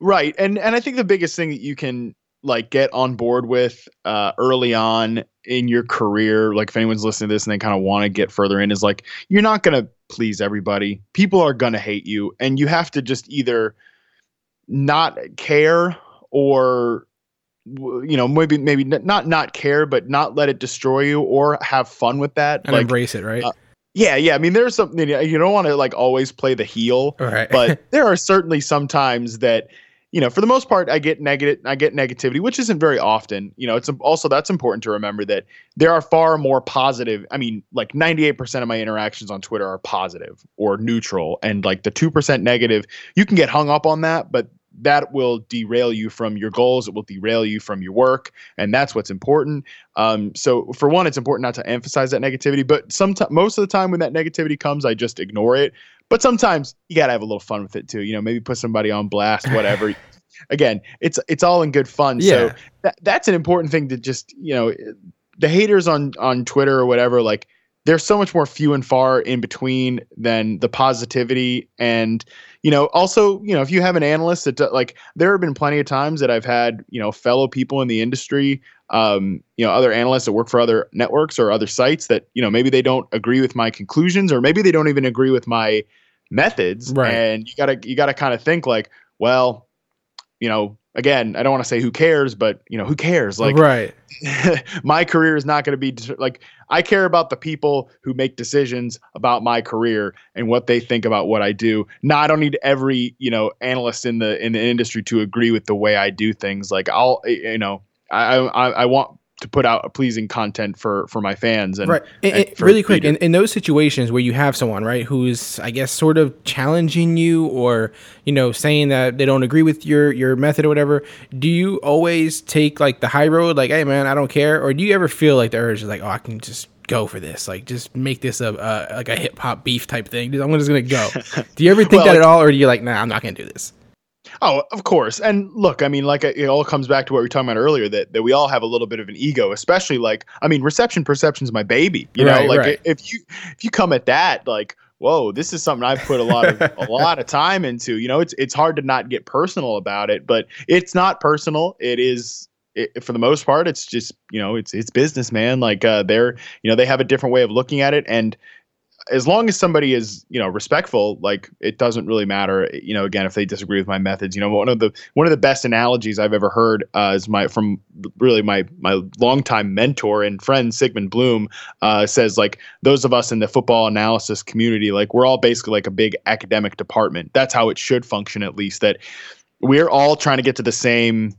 G: Right. And and I think the biggest thing that you can like get on board with uh early on in your career, like if anyone's listening to this and they kind of want to get further in, is like you're not gonna please everybody. People are gonna hate you. And you have to just either not care or you know maybe maybe not not care but not let it destroy you or have fun with that
B: And
G: like
B: embrace it, right?
G: uh, yeah yeah i mean there's something you don't want to like always play the heel
B: All right.
G: but there are certainly some times that you know for the most part i get negative i get negativity which isn't very often. You know it's also that's important to remember that there are far more positive i mean like 98% of my interactions on twitter are positive or neutral and like the 2% negative you can get hung up on that but that will derail you from your goals it will derail you from your work and that's what's important. Um, so for one it's important not to emphasize that negativity but sometimes most of the time when that negativity comes i just ignore it but sometimes you gotta have a little fun with it too. You know, maybe put somebody on blast, whatever. Again, it's it's all in good fun. So
B: Yeah.
G: that, that's an important thing to just you know, the haters on on Twitter or whatever. Like, there's so much more few and far in between than the positivity. And you know, also you know, if you have an analyst that like, there have been plenty of times that I've had you know fellow people in the industry um, you know, other analysts that work for other networks or other sites that, you know, maybe they don't agree with my conclusions or maybe they don't even agree with my methods.
B: Right.
G: And you gotta you gotta kind of think like, well, you know, again, I don't want to say who cares, but you know, who cares? Like
B: right.
G: my career is not going to be like I care about the people who make decisions about my career and what they think about what I do. No, I don't need every you know analyst in the in the industry to agree with the way I do things. Like I'll you know I I, I want to put out a pleasing content for for my fans and
B: right. And,
G: and
B: and really quick in,
G: readers.
B: in those situations where you have someone right who's i guess sort of challenging you or you know saying that they don't agree with your your method or whatever do you always take like the high road like hey man i don't care or do you ever feel like the urge is like oh i can just go for this like just make this a, a like a hip-hop beef type thing? I'm just gonna go. Do you ever think
G: Well,
B: that at all or do you like nah i'm not gonna do this
G: Oh, of course. And look, I mean, like it all comes back to what we were talking about earlier that, that we all have a little bit of an ego, especially like, I mean, reception perception's my baby. You
B: Right,
G: know, like
B: right.
G: if you if you come at that like, whoa, this is something I've put a lot of a lot of time into. You know, it's it's hard to not get personal about it, but it's not personal. It is it, for the most part, it's just you know, it's it's business, man. Like uh, they're you know they have a different way of looking at it, and as long as somebody is you know respectful like it doesn't really matter. You know again if they disagree with my methods you know one of the one of the best analogies i've ever heard uh, is my from really my my longtime mentor and friend sigmund bloom uh, says like those of us in the football analysis community like we're all basically like a big academic department. That's how it should function at least that we're all trying to get to the same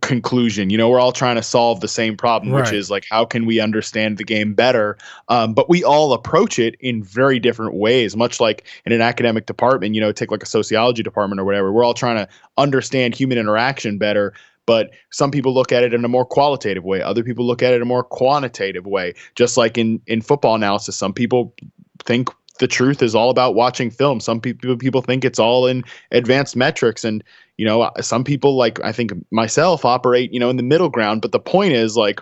G: conclusion. You know we're all trying to solve the same problem which is like how can we understand the game better? Um, but we all approach it in very different ways much like in an academic department you know take like a sociology department or whatever. We're all trying to understand human interaction better but some people look at it in a more qualitative way. Other people look at it in a more quantitative way. Just like in in football analysis some people think the truth is all about watching film some people people think it's all in advanced metrics and you know some people like i think myself operate you know in the middle ground. But the point is like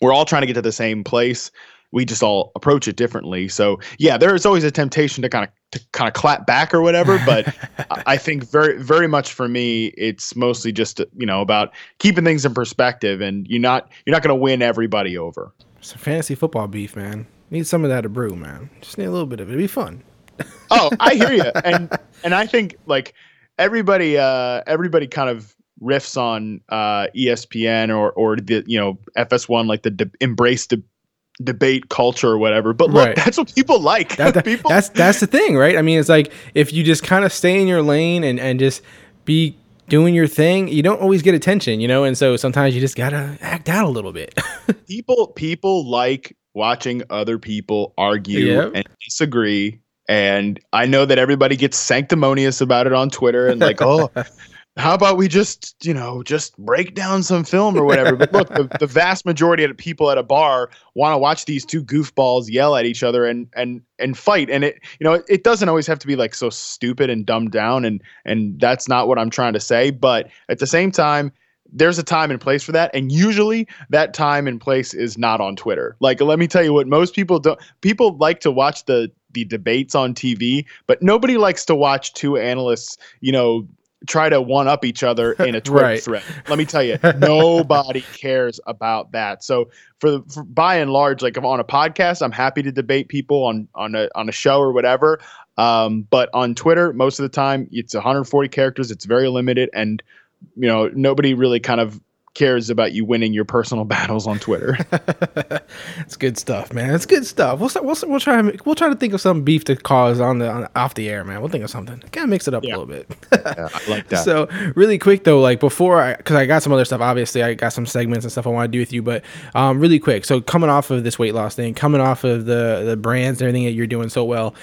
G: we're all trying to get to the same place. We just all approach it differently. So yeah there is always a temptation to kind of to kind of clap back or whatever. But I- i think very very much for me it's mostly just you know about keeping things in perspective and you're not you're not going to win everybody over.
B: Some fantasy football beef man need some of that to brew man just need a little bit of it it'd be fun
G: oh i hear you and and i think like everybody uh everybody kind of riffs on uh espn or or the you know fs1 like the de- embrace de- debate culture or whatever but look
B: Right.
G: that's what people like
B: that, that-
G: people
B: that's that's the thing, right? I mean, it's like if you just kind of stay in your lane and and just be doing your thing, you don't always get attention, you know. And so sometimes you just gotta act out a little bit.
G: people people like watching other people argue
B: Yep.
G: and disagree. And i know that everybody gets sanctimonious about it on twitter and like oh how about we just you know just break down some film or whatever? But look the, the vast majority of people at a bar want to watch these two goofballs yell at each other and and and fight. And it you know it, it doesn't always have to be like so stupid and dumbed down and and that's not what i'm trying to say. But at the same time there's a time and place for that. And usually that time and place is not on twitter. Like let me tell you what most people don't people like to watch the the debates on tv but nobody likes to watch two analysts you know try to one up each other in a twitter
B: Right.
G: thread. Let me tell you nobody cares about that. So for, the, for by and large like if on a podcast i'm happy to debate people on on a on a show or whatever. Um, but on twitter most of the time it's 140 characters. It's very limited. And you know nobody really kind of cares about you winning your personal battles on twitter
B: it's good stuff, man. It's good stuff. We'll we'll, we'll try we'll try to think of some beef to cause on the on, off the air, man. We'll think of something. Kind of mix it up
G: Yeah.
B: a little bit.
G: yeah, i like that
B: So really quick though, like before, I because I got some other stuff. Obviously, I got some segments and stuff I want to do with you, but um, really quick. So coming off of this weight loss thing, coming off of the the brands and everything that you're doing so well.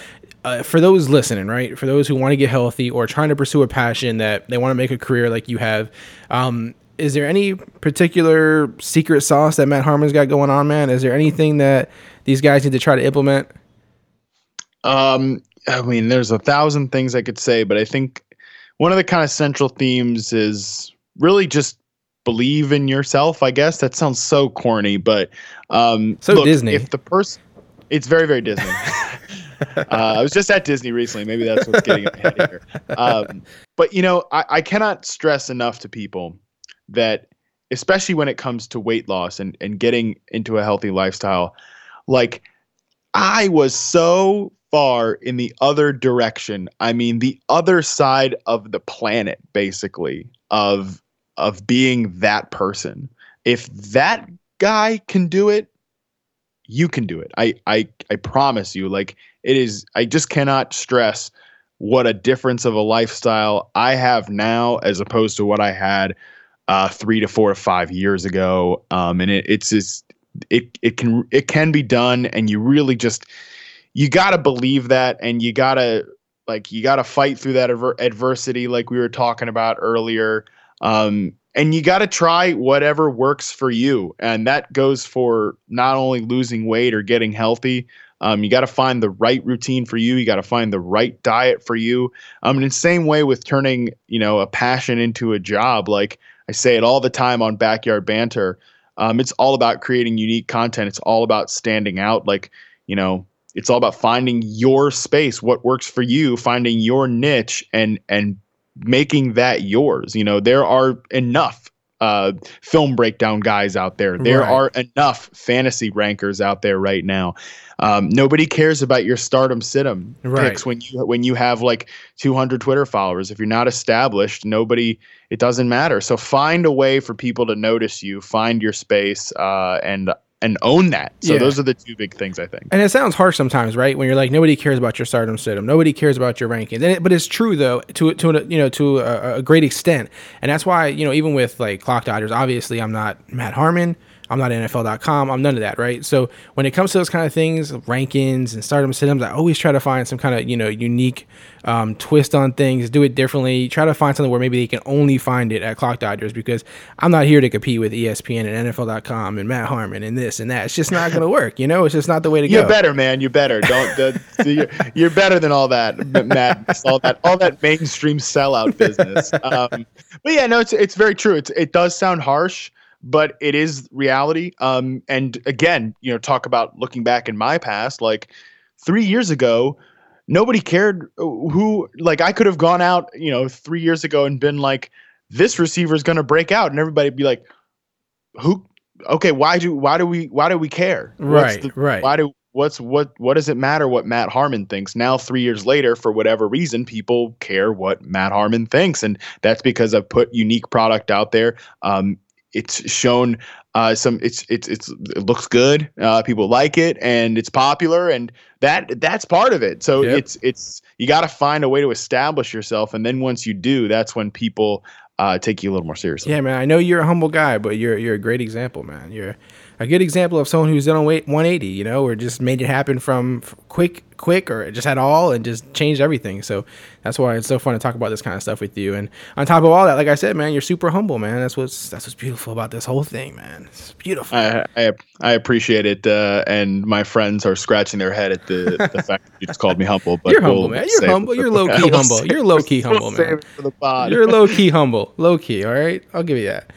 B: Uh, for those listening, right? For those who want to get healthy or trying to pursue a passion that they want to make a career like you have, um, is there any particular secret sauce that Matt Harmon's got going on, man? Is there anything that these guys need to try to implement?
G: Um, I mean, there's a thousand things I could say, but I think one of the kind of central themes is really just believe in yourself. I guess that sounds so corny, but um,
B: So Disney.
G: If the person, it's very very Disney. uh, I was just at Disney recently. Maybe that's what's getting head here. Um, but you know, I, I cannot stress enough to people that, especially when it comes to weight loss and and getting into a healthy lifestyle, like I was so far in the other direction. I mean, the other side of the planet, basically, of of being that person. If that guy can do it, you can do it. I I I promise you. Like it is. I just cannot stress what a difference of a lifestyle I have now as opposed to what I had uh, three to four to five years ago. Um, and it, it's just it it can it can be done, and you really just you got to believe that, and you got to like you got to fight through that adver- adversity, like we were talking about earlier. Um, and you got to try whatever works for you, and that goes for not only losing weight or getting healthy. Um, you got to find the right routine for you. You got to find the right diet for you. Um, and in the same way with turning, you know, a passion into a job, like I say it all the time on Backyard Banter. Um, it's all about creating unique content. It's all about standing out. Like, you know, it's all about finding your space, what works for you, finding your niche, and and making that yours. You know, there are enough uh, film breakdown guys out there. There
B: Right.
G: are enough fantasy rankers out there right now. Um, nobody cares about your start 'em sit 'em
B: Right.
G: picks when you when you have like 200 Twitter followers. If you're not established, nobody. It doesn't matter. So find a way for people to notice you. Find your space uh, and and own that. So
B: Yeah.
G: those are the two big things I think.
B: And it sounds harsh sometimes, right? When you're like, nobody cares about your start 'em sit 'em, nobody cares about your rankings. And it, but it's true though, to to a, you know to a, a great extent. And that's why you know even with like clock dodgers, obviously I'm not Matt Harmon. I'm not NFL.com. I'm none of that, right? So when it comes to those kind of things, rankings and start 'em sit 'ems, I always try to find some kind of you know unique um, twist on things, do it differently. Try to find something where maybe they can only find it at Clock Dodgers because I'm not here to compete with ESPN and NFL.com and Matt Harmon and this and that. It's just not going to work. You know, it's just not the way to go.
G: You're better, man. You're better. Don't. The, you're, you're better than all that, M- madness, all that, all that mainstream sellout business. Um, but yeah, no, it's it's very true. It's it does sound harsh, but it is reality. Um, and again, you know, talk about looking back in my past, like three years ago. Nobody cared who, like, I could have gone out, you know, three years ago and been like, this receiver is going to break out. And everybody be like, who, okay, why do, why do we, why do we care?
B: Right, right.
G: Why do, what's, what, what does it matter what Matt Harmon thinks? Now, three years later, for whatever reason, people care what Matt Harmon thinks. And that's because I've put unique product out there. Um, it's shown uh, some it's it's it's it looks good uh, people like it and it's popular and that that's part of it so
B: Yep.
G: it's it's you got to find a way to establish yourself and then once you do that's when people uh, take you a little more seriously
B: Yeah, man. I know you're a humble guy, but you're you're a great example, man. You're a good example of someone who's done a weight 180, you know, or just made it happen from quick, quick, or just had all and just changed everything. So that's why it's so fun to talk about this kind of stuff with you. And on top of all that, like I said, man, you're super humble, man. That's what's that's what's beautiful about this whole thing, man. It's beautiful.
G: I, I I appreciate it, uh, and my friends are scratching their head at the, the fact that you just called me humble. But
B: you're
G: we'll
B: humble, man. You're humble. You're low key humble. You're low key humble, man.
G: it for the pod.
B: You're low key humble, low key. All right, I'll give you that.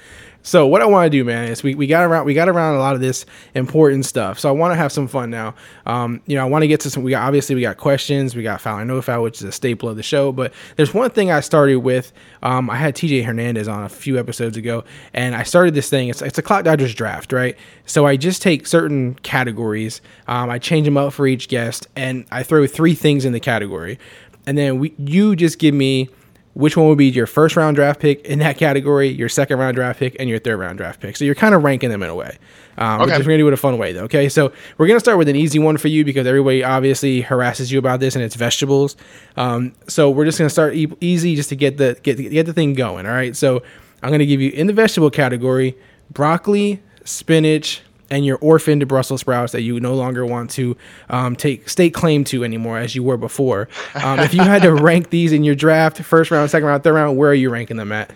B: So what I want to do, man, is we, we got around we got around a lot of this important stuff. So I want to have some fun now. Um, you know, I want to get to some. We got obviously we got questions. We got foul or no foul, which is a staple of the show. But there's one thing I started with. Um, I had TJ Hernandez on a few episodes ago, and I started this thing. It's it's a Clock Dodgers draft, right? So I just take certain categories. Um, I change them up for each guest, and I throw three things in the category, and then we you just give me which one would be your first round draft pick in that category, your second round draft pick, and your third round draft pick. So you're kind of ranking them in a way. Um,
G: Okay.
B: We're going to do it a fun way, though. Okay. So we're going to start with an easy one for you because everybody obviously harasses you about this and it's vegetables. Um, so we're just going to start e- easy just to get the, get, get the thing going. All right. So I'm going to give you in the vegetable category broccoli, spinach, and your orphaned to Brussels sprouts that you no longer want to um, take state claim to anymore as you were before. Um, if you had to rank these in your draft, first round, second round, third round, where are you ranking them at?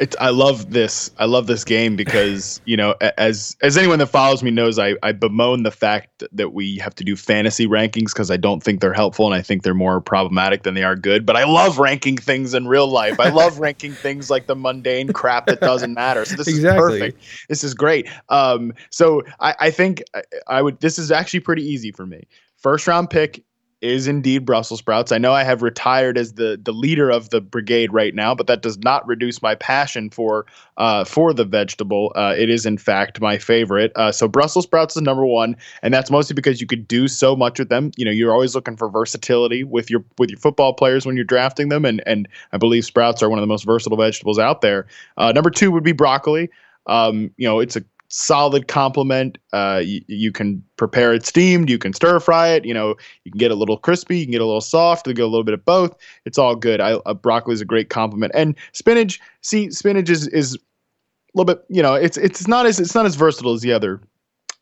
G: It's, I love this. I love this game because you know, as as anyone that follows me knows, I I bemoan the fact that we have to do fantasy rankings because I don't think they're helpful and I think they're more problematic than they are good. But I love ranking things in real life. I love ranking things like the mundane crap that doesn't matter. So this
B: Exactly.
G: is perfect. This is great. Um, so I, I think I, I would. This is actually pretty easy for me. First round pick is indeed Brussels sprouts. I know I have retired as the the leader of the brigade right now, but that does not reduce my passion for uh, for the vegetable. Uh, it is in fact my favorite. Uh, so Brussels sprouts is number one, and that's mostly because you could do so much with them. You know, you're always looking for versatility with your with your football players when you're drafting them, and and I believe sprouts are one of the most versatile vegetables out there. Uh, number two would be broccoli. Um, you know, it's a solid complement. Uh, you, you can prepare it steamed, you can stir fry it. You know, you can get a little crispy, you can get a little soft, you get a little bit of both. It's all good. I, uh, broccoli is a great complement, and spinach. See, spinach is is a little bit. You know, it's it's not as it's not as versatile as the other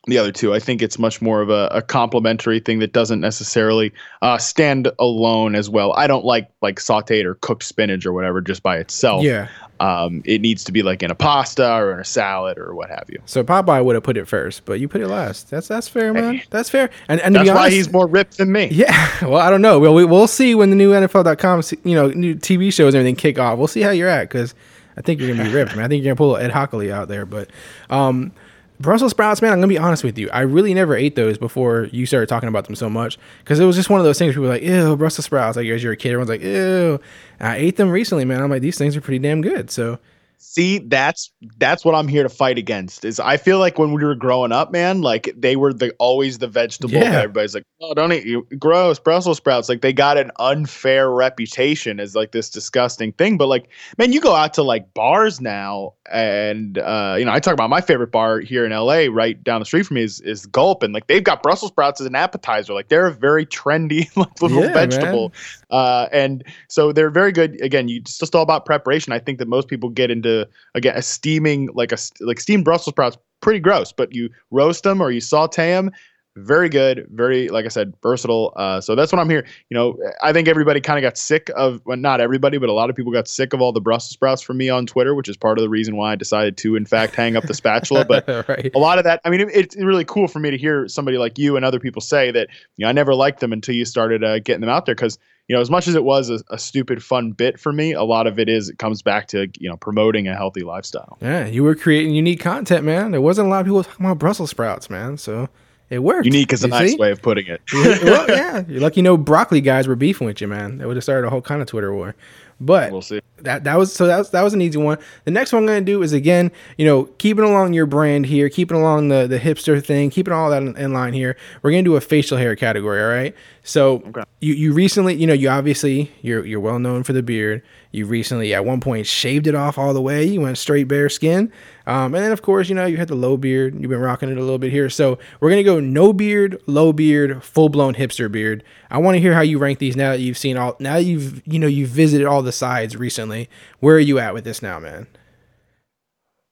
G: the other two. I think it's much more of a, a complementary thing that doesn't necessarily uh, stand alone as well. I don't like like sautéed or cooked spinach or whatever just by itself.
B: Yeah.
G: Um, it needs to be like in a pasta or in a salad or what have you.
B: So Popeye would have put it first, but you put it last. That's that's fair, man. That's fair. And and to
G: That's
B: be
G: why
B: honest,
G: he's more ripped than me.
B: Yeah, well, I don't know. Well, we, we'll see when the new NFL.com, you know, new TV shows and everything kick off. We'll see how you're at because I think you're gonna be ripped, man. I think you're gonna pull Ed Hockley out there. But um, Brussels sprouts, man, I'm gonna be honest with you. I really never ate those before you started talking about them so much because it was just one of those things. People were like, "Ew, Brussels sprouts." Like as you're a kid, everyone's like, "Ew." And I ate them recently, man. I'm like, these things are pretty damn good. So
G: See, that's that's what I'm here to fight against. Is I feel like when we were growing up, man, like they were the always the vegetable
B: Yeah.
G: everybody's like, oh, don't eat you gross Brussels sprouts. Like they got an unfair reputation as like this disgusting thing. But like, man, you go out to like bars now, and uh, you know, I talk about my favorite bar here in LA, right down the street from me is is Gulp, and like they've got Brussels sprouts as an appetizer. Like they're a very trendy like little
B: Yeah,
G: vegetable. Uh, and so they're very good. Again, you it's just all about preparation. I think that most people get into again a steaming like a like steamed Brussels sprouts pretty gross, but you roast them or you saute them. Very good, very like I said, versatile. Uh, so that's what I'm here. You know, I think everybody kind of got sick of, well, not everybody, but a lot of people got sick of all the Brussels sprouts from me on Twitter, which is part of the reason why I decided to, in fact, hang up the spatula. But
B: right.
G: a lot of that i mean it, it's really cool for me to hear somebody like you and other people say that you know i never liked them until you started uh, getting them out there because you know as much as it was a, a stupid fun bit for me a lot of it is it comes back to you know promoting a healthy lifestyle
B: Yeah, you were creating unique content, man. There wasn't a lot of people talking about Brussels sprouts, man. So it worked.
G: unique is a
B: You
G: nice
B: see?
G: way of putting it
B: well, yeah, you're lucky no broccoli guys were beefing with you, man. That would have started a whole kind of Twitter war. But
G: we'll see
B: that that was so that was that was an easy one. The next one I'm gonna do is again, you know, keeping along your brand here, keeping along the the hipster thing, keeping all that in, in line here. We're gonna do a facial hair category, all right? So you you recently, you know, you obviously you're you're well known for the beard. You recently at one point shaved it off all the way. You went straight bare skin, um, and then of course you know you had the low beard. You've been rocking it a little bit here. So we're gonna go no beard, low beard, full blown hipster beard. I want to hear how you rank these now that you've seen all. Now that you've you know you've visited all the sides recently. Where are you at with this now, man?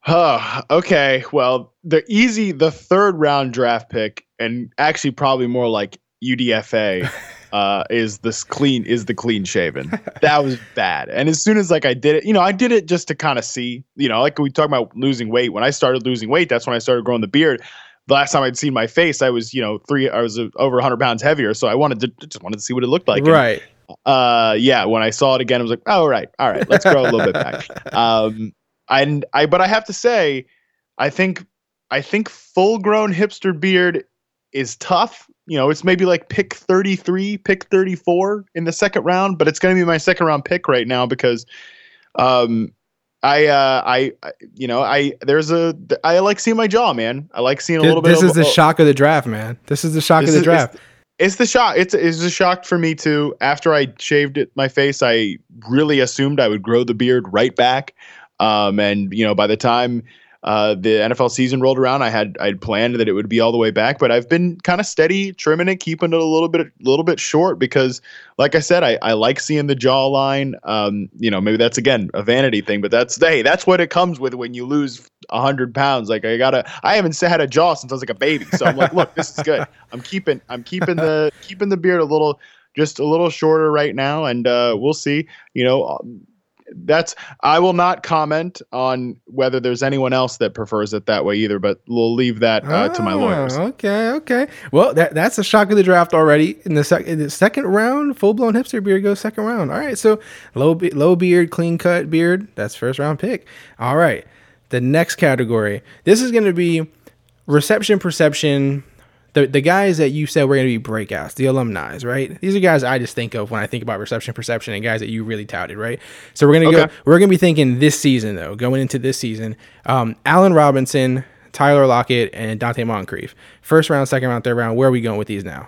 G: Huh. Okay. Well, the easy, the third round draft pick, and actually probably more like UDFA, uh, is this clean is the clean shaven. That was bad. And as soon as like I did it, you know, I did it just to kind of see, you know, like we talk about losing weight. When I started losing weight, that's when I started growing the beard. The last time I'd seen my face, I was, you know, three, I was uh, over 100 pounds heavier. So I wanted to just wanted to see what it looked like. And,
B: right.
G: uh yeah when i saw it again i was like oh, all right all right let's grow a little bit back um and i but i have to say i think i think full grown hipster beard is tough you know it's maybe like pick 33 pick 34 in the second round but it's going to be my second round pick right now because um I, uh, I, I- you know, I, there's a, I like seeing my jaw, man. I like seeing a
B: This,
G: little bit.
B: this
G: of,
B: is the
G: oh,
B: shock of the draft, man. This is the shock
G: this
B: of the
G: is-
B: draft.
G: it's the shock. It's it's a shock for me too. After I shaved it, my face, I really assumed I would grow the beard right back. Um, and you know, by the time uh, the NFL season rolled around, I had I'd planned that it would be all the way back. But I've been kind of steady trimming it, keeping it a little bit a little bit short because, like I said, I, I like seeing the jawline. Um, you know, maybe that's again a vanity thing, but that's hey, that's what it comes with when you lose hundred pounds. Like I gotta, I haven't had a jaw since I was like a baby, so I'm like, look, this is good. I'm keeping, I'm keeping the keeping the beard a little, just a little shorter right now, and uh, we'll see. You know, that's I will not comment on whether there's anyone else that prefers it that way either, but we'll leave that uh, to my
B: Ah,
G: lawyers.
B: Okay, okay. Well, that that's a shock of the draft already. In the, sec- in the second round, full blown hipster beard goes second round. All right, so low be- low beard, clean cut beard. That's first round pick. All right, the next category. This is going to be reception perception the the guys that you said were going to be breakouts, the alumni, right? These are guys I just think of when I think about reception perception and guys that you really touted, right? So we're gonna
G: Okay.
B: go. We're gonna be thinking this season though, going into this season. Um, Allen Robinson, Tyler Lockett, and Donte Moncrief. First round, second round, third round. Where are we going with these now?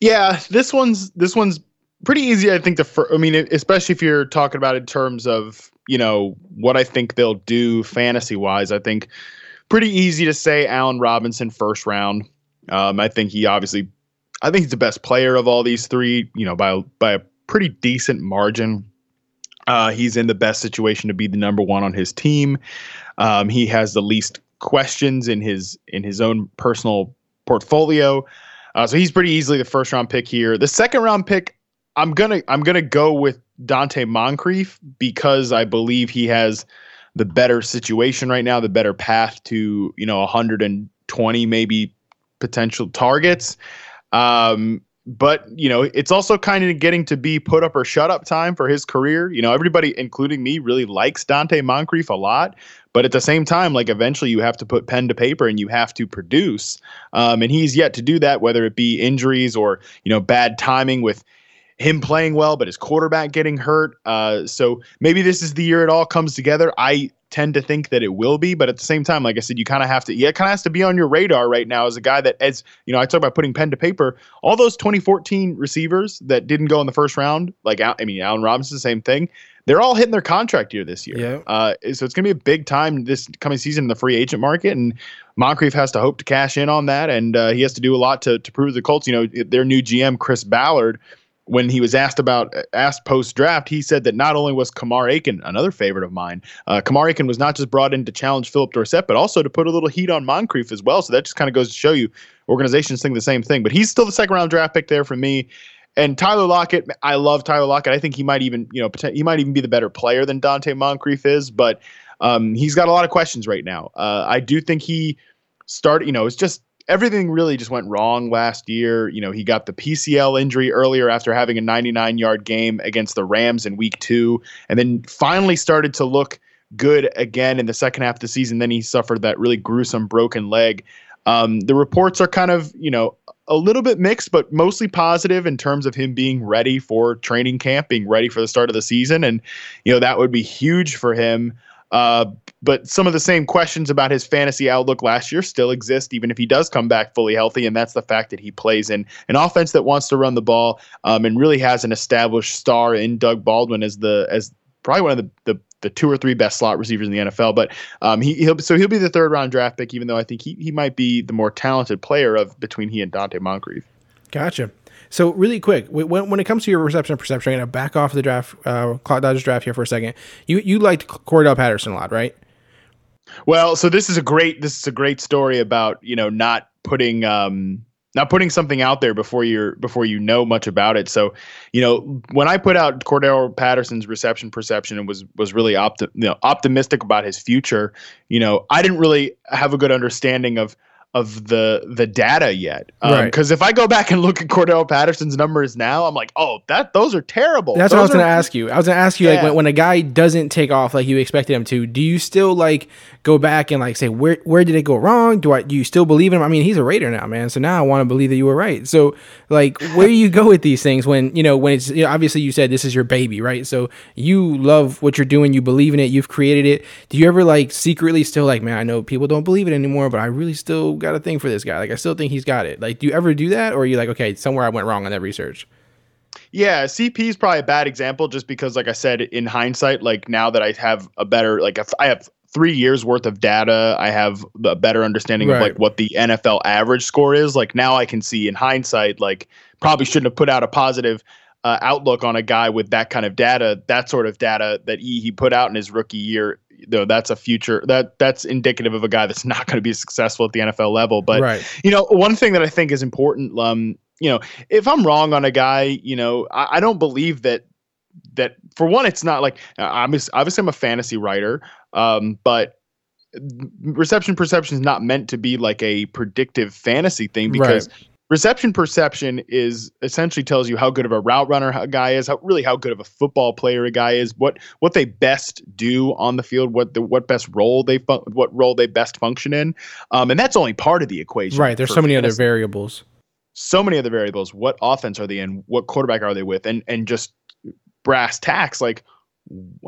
G: Yeah, this one's this one's pretty easy. I think the fir- I mean, especially if you're talking about in terms of you know what I think they'll do fantasy wise. I think pretty easy to say Allen Robinson first round. Um, I think he obviously, I think he's the best player of all these three. You know, by by a pretty decent margin. Uh, he's in the best situation to be the number one on his team. Um, he has the least questions in his in his own personal portfolio. Uh, so he's pretty easily the first round pick here. The second round pick, I'm gonna I'm gonna go with Donte Moncrief because I believe he has the better situation right now, the better path to you know 120 maybe potential targets. Um, but you know it's also kind of getting to be put up or shut up time for his career. You know everybody, including me, really likes Donte Moncrief a lot. But at the same time, like eventually you have to put pen to paper and you have to produce. Um, and he's yet to do that, whether it be injuries or you know bad timing with him playing well, but his quarterback getting hurt. Uh, so maybe this is the year it all comes together. I tend to think that it will be, but at the same time, like I said, you kind of have to. Yeah, kind of has to be on your radar right now as a guy that, as you know, I talk about putting pen to paper. All those 2014 receivers that didn't go in the first round, like I mean, Allen Robinson, same thing. They're all hitting their contract year this year.
B: Yeah.
G: Uh, so it's going to be a big time this coming season in the free agent market, and Moncrief has to hope to cash in on that, and uh, he has to do a lot to to prove the Colts. You know, their new GM Chris Ballard when he was asked about asked post draft, he said that not only was Kamar Aiken another favorite of mine, uh, Kamar Aiken was not just brought in to challenge Phillip Dorsett, but also to put a little heat on Moncrief as well. So that just kind of goes to show you organizations think the same thing. But he's still the second round draft pick there for me. And Tyler Lockett, I love Tyler Lockett. I think he might even, you know, he might even be the better player than Donte Moncrief is, but um, he's got a lot of questions right now. Uh, I do think he started, you know, it's just everything really just went wrong last year. You know, he got the PCL injury earlier after having a 99 yard game against the Rams in week two, and then finally started to look good again in the second half of the season. Then he suffered that really gruesome broken leg. Um, the reports are kind of, you know, a little bit mixed, but mostly positive in terms of him being ready for training camp, being ready for the start of the season. And, you know, that would be huge for him. Uh, but some of the same questions about his fantasy outlook last year still exist, even if he does come back fully healthy. And that's the fact that he plays in an offense that wants to run the ball um, and really has an established star in Doug Baldwin as the as probably one of the, the the two or three best slot receivers in the NFL. But um, he, he'll so he'll be the third round draft pick, even though I think he he might be the more talented player of between he and Donte Moncrief.
B: Gotcha. So really quick, when, when it comes to your reception perception, I'm gonna back off the draft, uh, Dodgers draft here for a second. You you liked Cordarrelle Patterson a lot, right?
G: Well, so this is a great this is a great story about you know not putting um not putting something out there before you're before you know much about it. So, you know, when I put out Cordarrelle Patterson's reception perception and was was really opti- you know, optimistic about his future, you know, I didn't really have a good understanding of of the the data yet.
B: Right.
G: Because if I go back and look at Cordarrelle Patterson's numbers now, I'm like, oh, that those are terrible.
B: That's what I was going to ask you. I was going to ask you like when, when a guy doesn't take off like you expected him to, do you still like go back and like say where where did it go wrong? Do I do you still believe in him? I mean, he's a Raider now, man. So now I want to believe that you were right. So like where do you go with these things when you know when it's you know, obviously you said this is your baby, right? So you love what you're doing, you believe in it, you've created it. Do you ever like secretly still like, man, I know people don't believe it anymore, but I really still got a thing for this guy. Like I still think he's got it. Like do you ever do that, or are you like, okay, somewhere I went wrong on that research?
G: Yeah, CP is probably a bad example just because, like I said, in hindsight, like now that I have a better, like I have three years worth of data, I have a better understanding
B: Right.
G: of like what the NFL average score is. Like now I can see in hindsight, like probably shouldn't have put out a positive uh, outlook on a guy with that kind of data, that sort of data that he, he put out in his rookie year. Though that's a future that that's indicative of a guy that's not going to be successful at the NFL level. But
B: right.
G: you know, one thing that I think is important, um, you know, if I'm wrong on a guy, you know, I, I don't believe that that for one, it's not like uh, I'm obviously I'm a fantasy writer, um, but reception perception is not meant to be like a predictive fantasy thing because reception perception is essentially tells you how good of a route runner a guy is, how really how good of a football player a guy is, what what they best do on the field, what the what best role they fun- what role they best function in, um, and that's only part of the equation.
B: Right. There's so many other variables.
G: so many other variables. What offense are they in? What quarterback are they with? And and just brass tacks like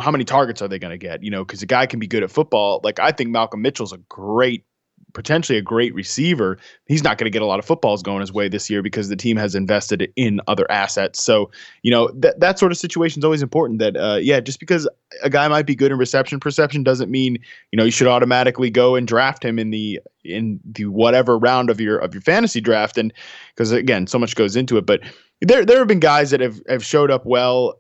G: how many targets are they going to get? You know, because a guy can be good at football. Like I think Malcolm Mitchell's a great, potentially a great receiver. He's not going to get a lot of footballs going his way this year because the team has invested in other assets. So you know that that sort of situation is always important. That uh, yeah, just because a guy might be good in reception perception doesn't mean you know you should automatically go and draft him in the in the whatever round of your of your fantasy draft. And because again, so much goes into it, but there there have been guys that have have showed up well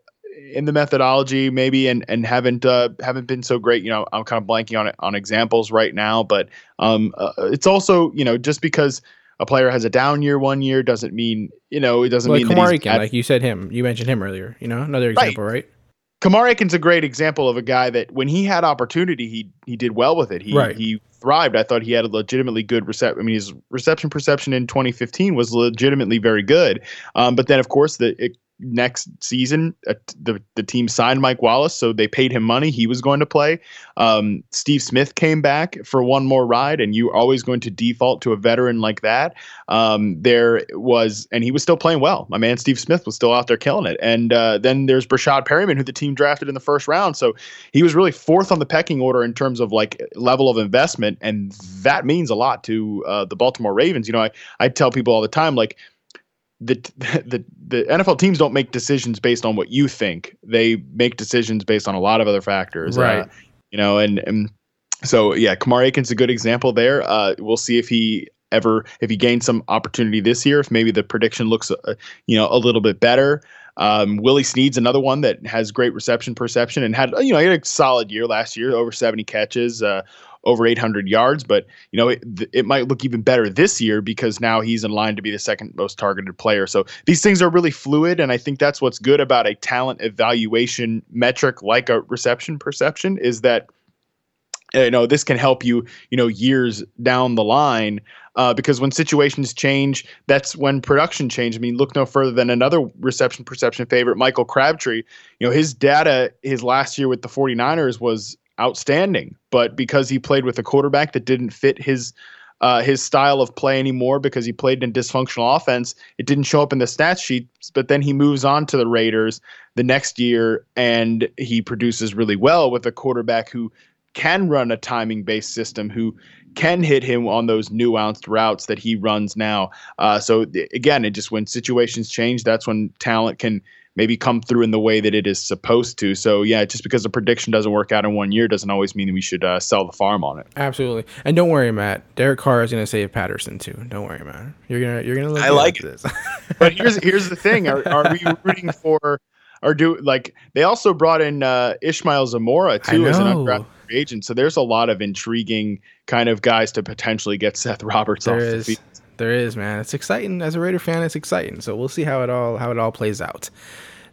G: in the methodology maybe and and haven't uh, haven't been so great you know i'm kind of blanking on it on examples right now but um uh, it's also you know just because a player has a down year one year doesn't mean you know it doesn't
B: Like
G: mean that
B: Kamar like you said him. You mentioned him earlier. You know, another example, right?
G: Kamar Aiken's a great example of a guy that when he had opportunity, he he did well with it. He
B: Right.
G: he thrived. I thought he had a legitimately good reception. I mean, his reception perception in 2015 was legitimately very good. Um, but then, of course, the it, next season, uh, the the team signed Mike Wallace, so they paid him money. He was going to play. Um, Steve Smith came back for one more ride, and you're always going to default to a veteran like that. Um, there was, and he was still playing well. My man Steve Smith was still out there killing it. And uh, then there's Breshad Perriman, who the team drafted in the first round. So he was really fourth on the pecking order in terms of like level of investment, and that means a lot to uh, the Baltimore Ravens. You know, I I tell people all the time like. The, the the NFL teams don't make decisions based on what you think. They make decisions based on a lot of other factors.
B: Right.
G: Uh, you know, and, and so yeah, Kamar Aiken's a good example there. Uh, we'll see if he ever if he gains some opportunity this year. If maybe the prediction looks uh, you know a little bit better. Um, Willie Snead's another one that has great reception perception and had you know he had a solid year last year, over seventy catches. Uh, over 800 yards, but you know it, it might look even better this year because now he's in line to be the second most targeted player. So these things are really fluid, and I think that's what's good about a talent evaluation metric like a reception perception is that you know this can help you you know years down the line uh, because when situations change that's when production change i mean look no further than another reception perception favorite michael crabtree you know his data his last year with the 49ers was outstanding but because he played with a quarterback that didn't fit his uh, his style of play anymore because he played in dysfunctional offense. It didn't show up in the stats sheet, but then he moves on to the Raiders the next year and he produces really well with a quarterback who can run a timing based system, who can hit him on those nuanced routes that he runs now. Uh, so th- again, it just when situations change, that's when talent can maybe come through in the way that it is supposed to. So yeah, just because a prediction doesn't work out in one year doesn't always mean that we should uh, sell the farm on it.
B: Absolutely. And don't worry, Matt. Derek Carr is going to save Patterson too. Don't worry, Matt. You're gonna you're gonna. Look
G: I like
B: this.
G: but here's here's the thing: are, are we rooting for? Or do like they also brought in uh, Ishmael Zamora too as an undrafted agent? So there's a lot of intriguing kind of guys to potentially get Seth Roberts
B: there
G: off the
B: is
G: field.
B: There is man. It's exciting as a Raider fan. It's exciting. So we'll see how it all how it all plays out.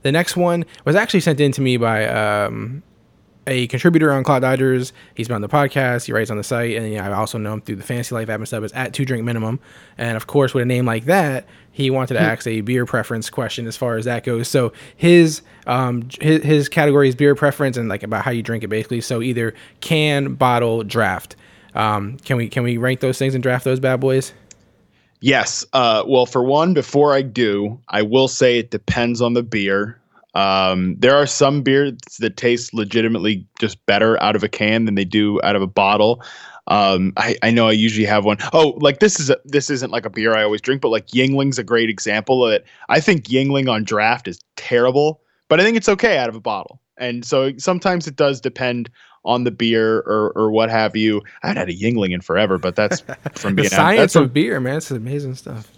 B: The next one was actually sent in to me by um, a contributor on Cloud Dodgers. He's been on the podcast. He writes on the site, and yeah, I also know him through the Fantasy Life app and stuff. Is at two drink minimum, and of course, with a name like that, he wanted to ask a beer preference question as far as that goes. So his um his, his category is beer preference and like about how you drink it basically. So either can, bottle, draft. Um, can we can we rank those things and draft those bad boys?
G: Yes. Uh, well, for one, before I do, I will say it depends on the beer. Um, there are some beers that taste legitimately just better out of a can than they do out of a bottle. Um, I, I know I usually have one. Oh, like this is a, this isn't like a beer I always drink, but like Yuengling's a great example of it. I think Yingling on draft is terrible, but I think it's okay out of a bottle. And so sometimes it does depend on the beer or or what have you. I haven't had a Yuengling in forever, but that's from
B: The
G: being out, that's
B: science
G: from,
B: of beer, man. It's amazing stuff.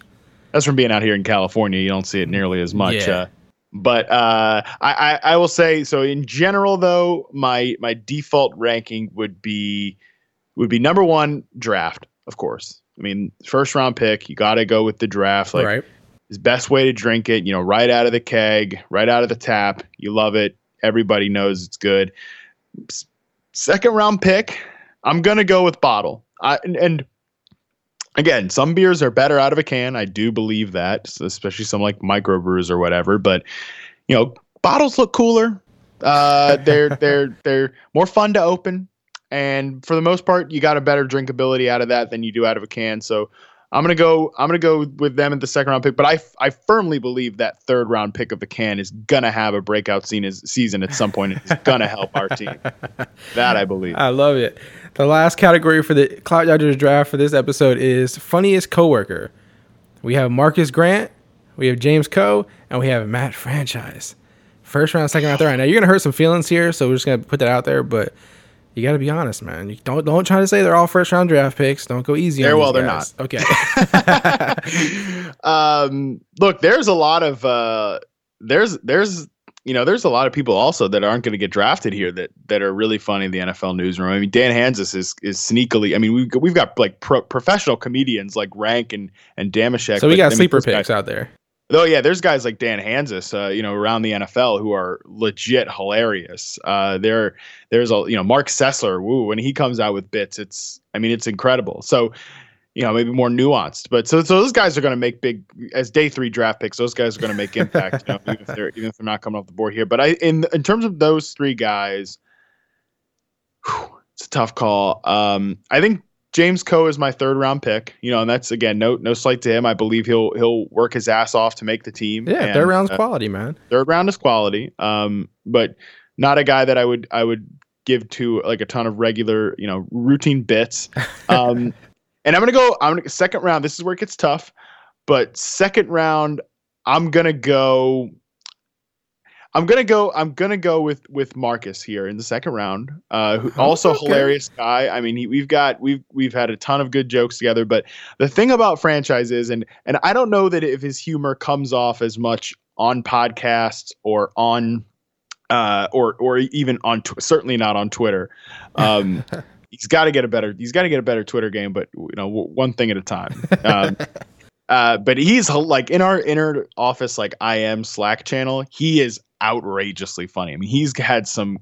G: that's from being out here in California. You don't see it nearly as much.
B: Yeah.
G: Uh, but uh, I, I, I will say so. In general, though, my my default ranking would be would be number one draft, of course. I mean, first round pick. You got to go with the draft. Like
B: right.
G: his best way to drink it. You know, right out of the keg, right out of the tap. You love it. Everybody knows it's good. Second round pick. I'm gonna go with bottle. I and, and again, some beers are better out of a can. I do believe that, especially some like microbrews or whatever. But you know, bottles look cooler. Uh, they're they're they're more fun to open, and for the most part, you got a better drinkability out of that than you do out of a can. So. I'm gonna go. I'm gonna go with them at the second round pick, but I, I firmly believe that third round pick of the can is gonna have a breakout scene is, season at some point. It's gonna help our team. That I believe.
B: I love it. The last category for the Cloud Dodgers draft for this episode is funniest coworker. We have Marcus Grant, we have James Koh, and we have Matt Franchise. First round, second round, third round. Now you're gonna hurt some feelings here, so we're just gonna put that out there. But you got to be honest, man. You don't don't try to say they're all first round draft picks. Don't go easy.
G: They're- well, they're
B: guys. Okay.
G: um, look, there's a lot of uh, there's there's you know there's a lot of people also that aren't going to get drafted here that that are really funny in the NFL newsroom. I mean, Dan Hanzus is is sneakily. I mean, we've got- we've got like pro, professional comedians like Rank and and Damashek.
B: so we
G: but,
B: got
G: I mean,
B: sleeper
G: guys-
B: picks out there.
G: Oh yeah, there's guys like Dan Hanzus, uh, you know, around the NFL who are legit hilarious. Uh, there, there's a you know Marc Sessler. Woo, when he comes out with bits, it's I mean it's incredible. So, you know, maybe more nuanced, but so so those guys are going to make big as day three draft picks. Those guys are going to make impact, you know, even if they're even if they're not coming off the board here. But I in in terms of those three guys, whew, it's a tough call. Um, I think James Koh is my third round pick. You know, and that's again no no slight to him. I believe he'll he'll work his ass off to make the team.
B: Yeah,
G: And,
B: third round's
G: uh,
B: quality, man.
G: third round is quality. Um, but not a guy that I would I would give to like a ton of regular you know routine bits. Um, and I'm gonna go. I'm gonna second round. This is where it gets tough. But second round, I'm gonna go. I'm gonna go. I'm gonna go with with Marcus here in the second round. Uh, who, also
B: Okay.
G: hilarious guy. I mean, he, we've got we've we've had a ton of good jokes together. But the thing about franchises, and and I don't know that if his humor comes off as much on podcasts or on, uh, or or even on tw- certainly not on Twitter. Um, he's got to get a better. He's got to get a better Twitter game. But you know, w- one thing at a time. Um, uh, but he's like in our inner office, like I am Slack channel. He is outrageously funny. I mean, he's had some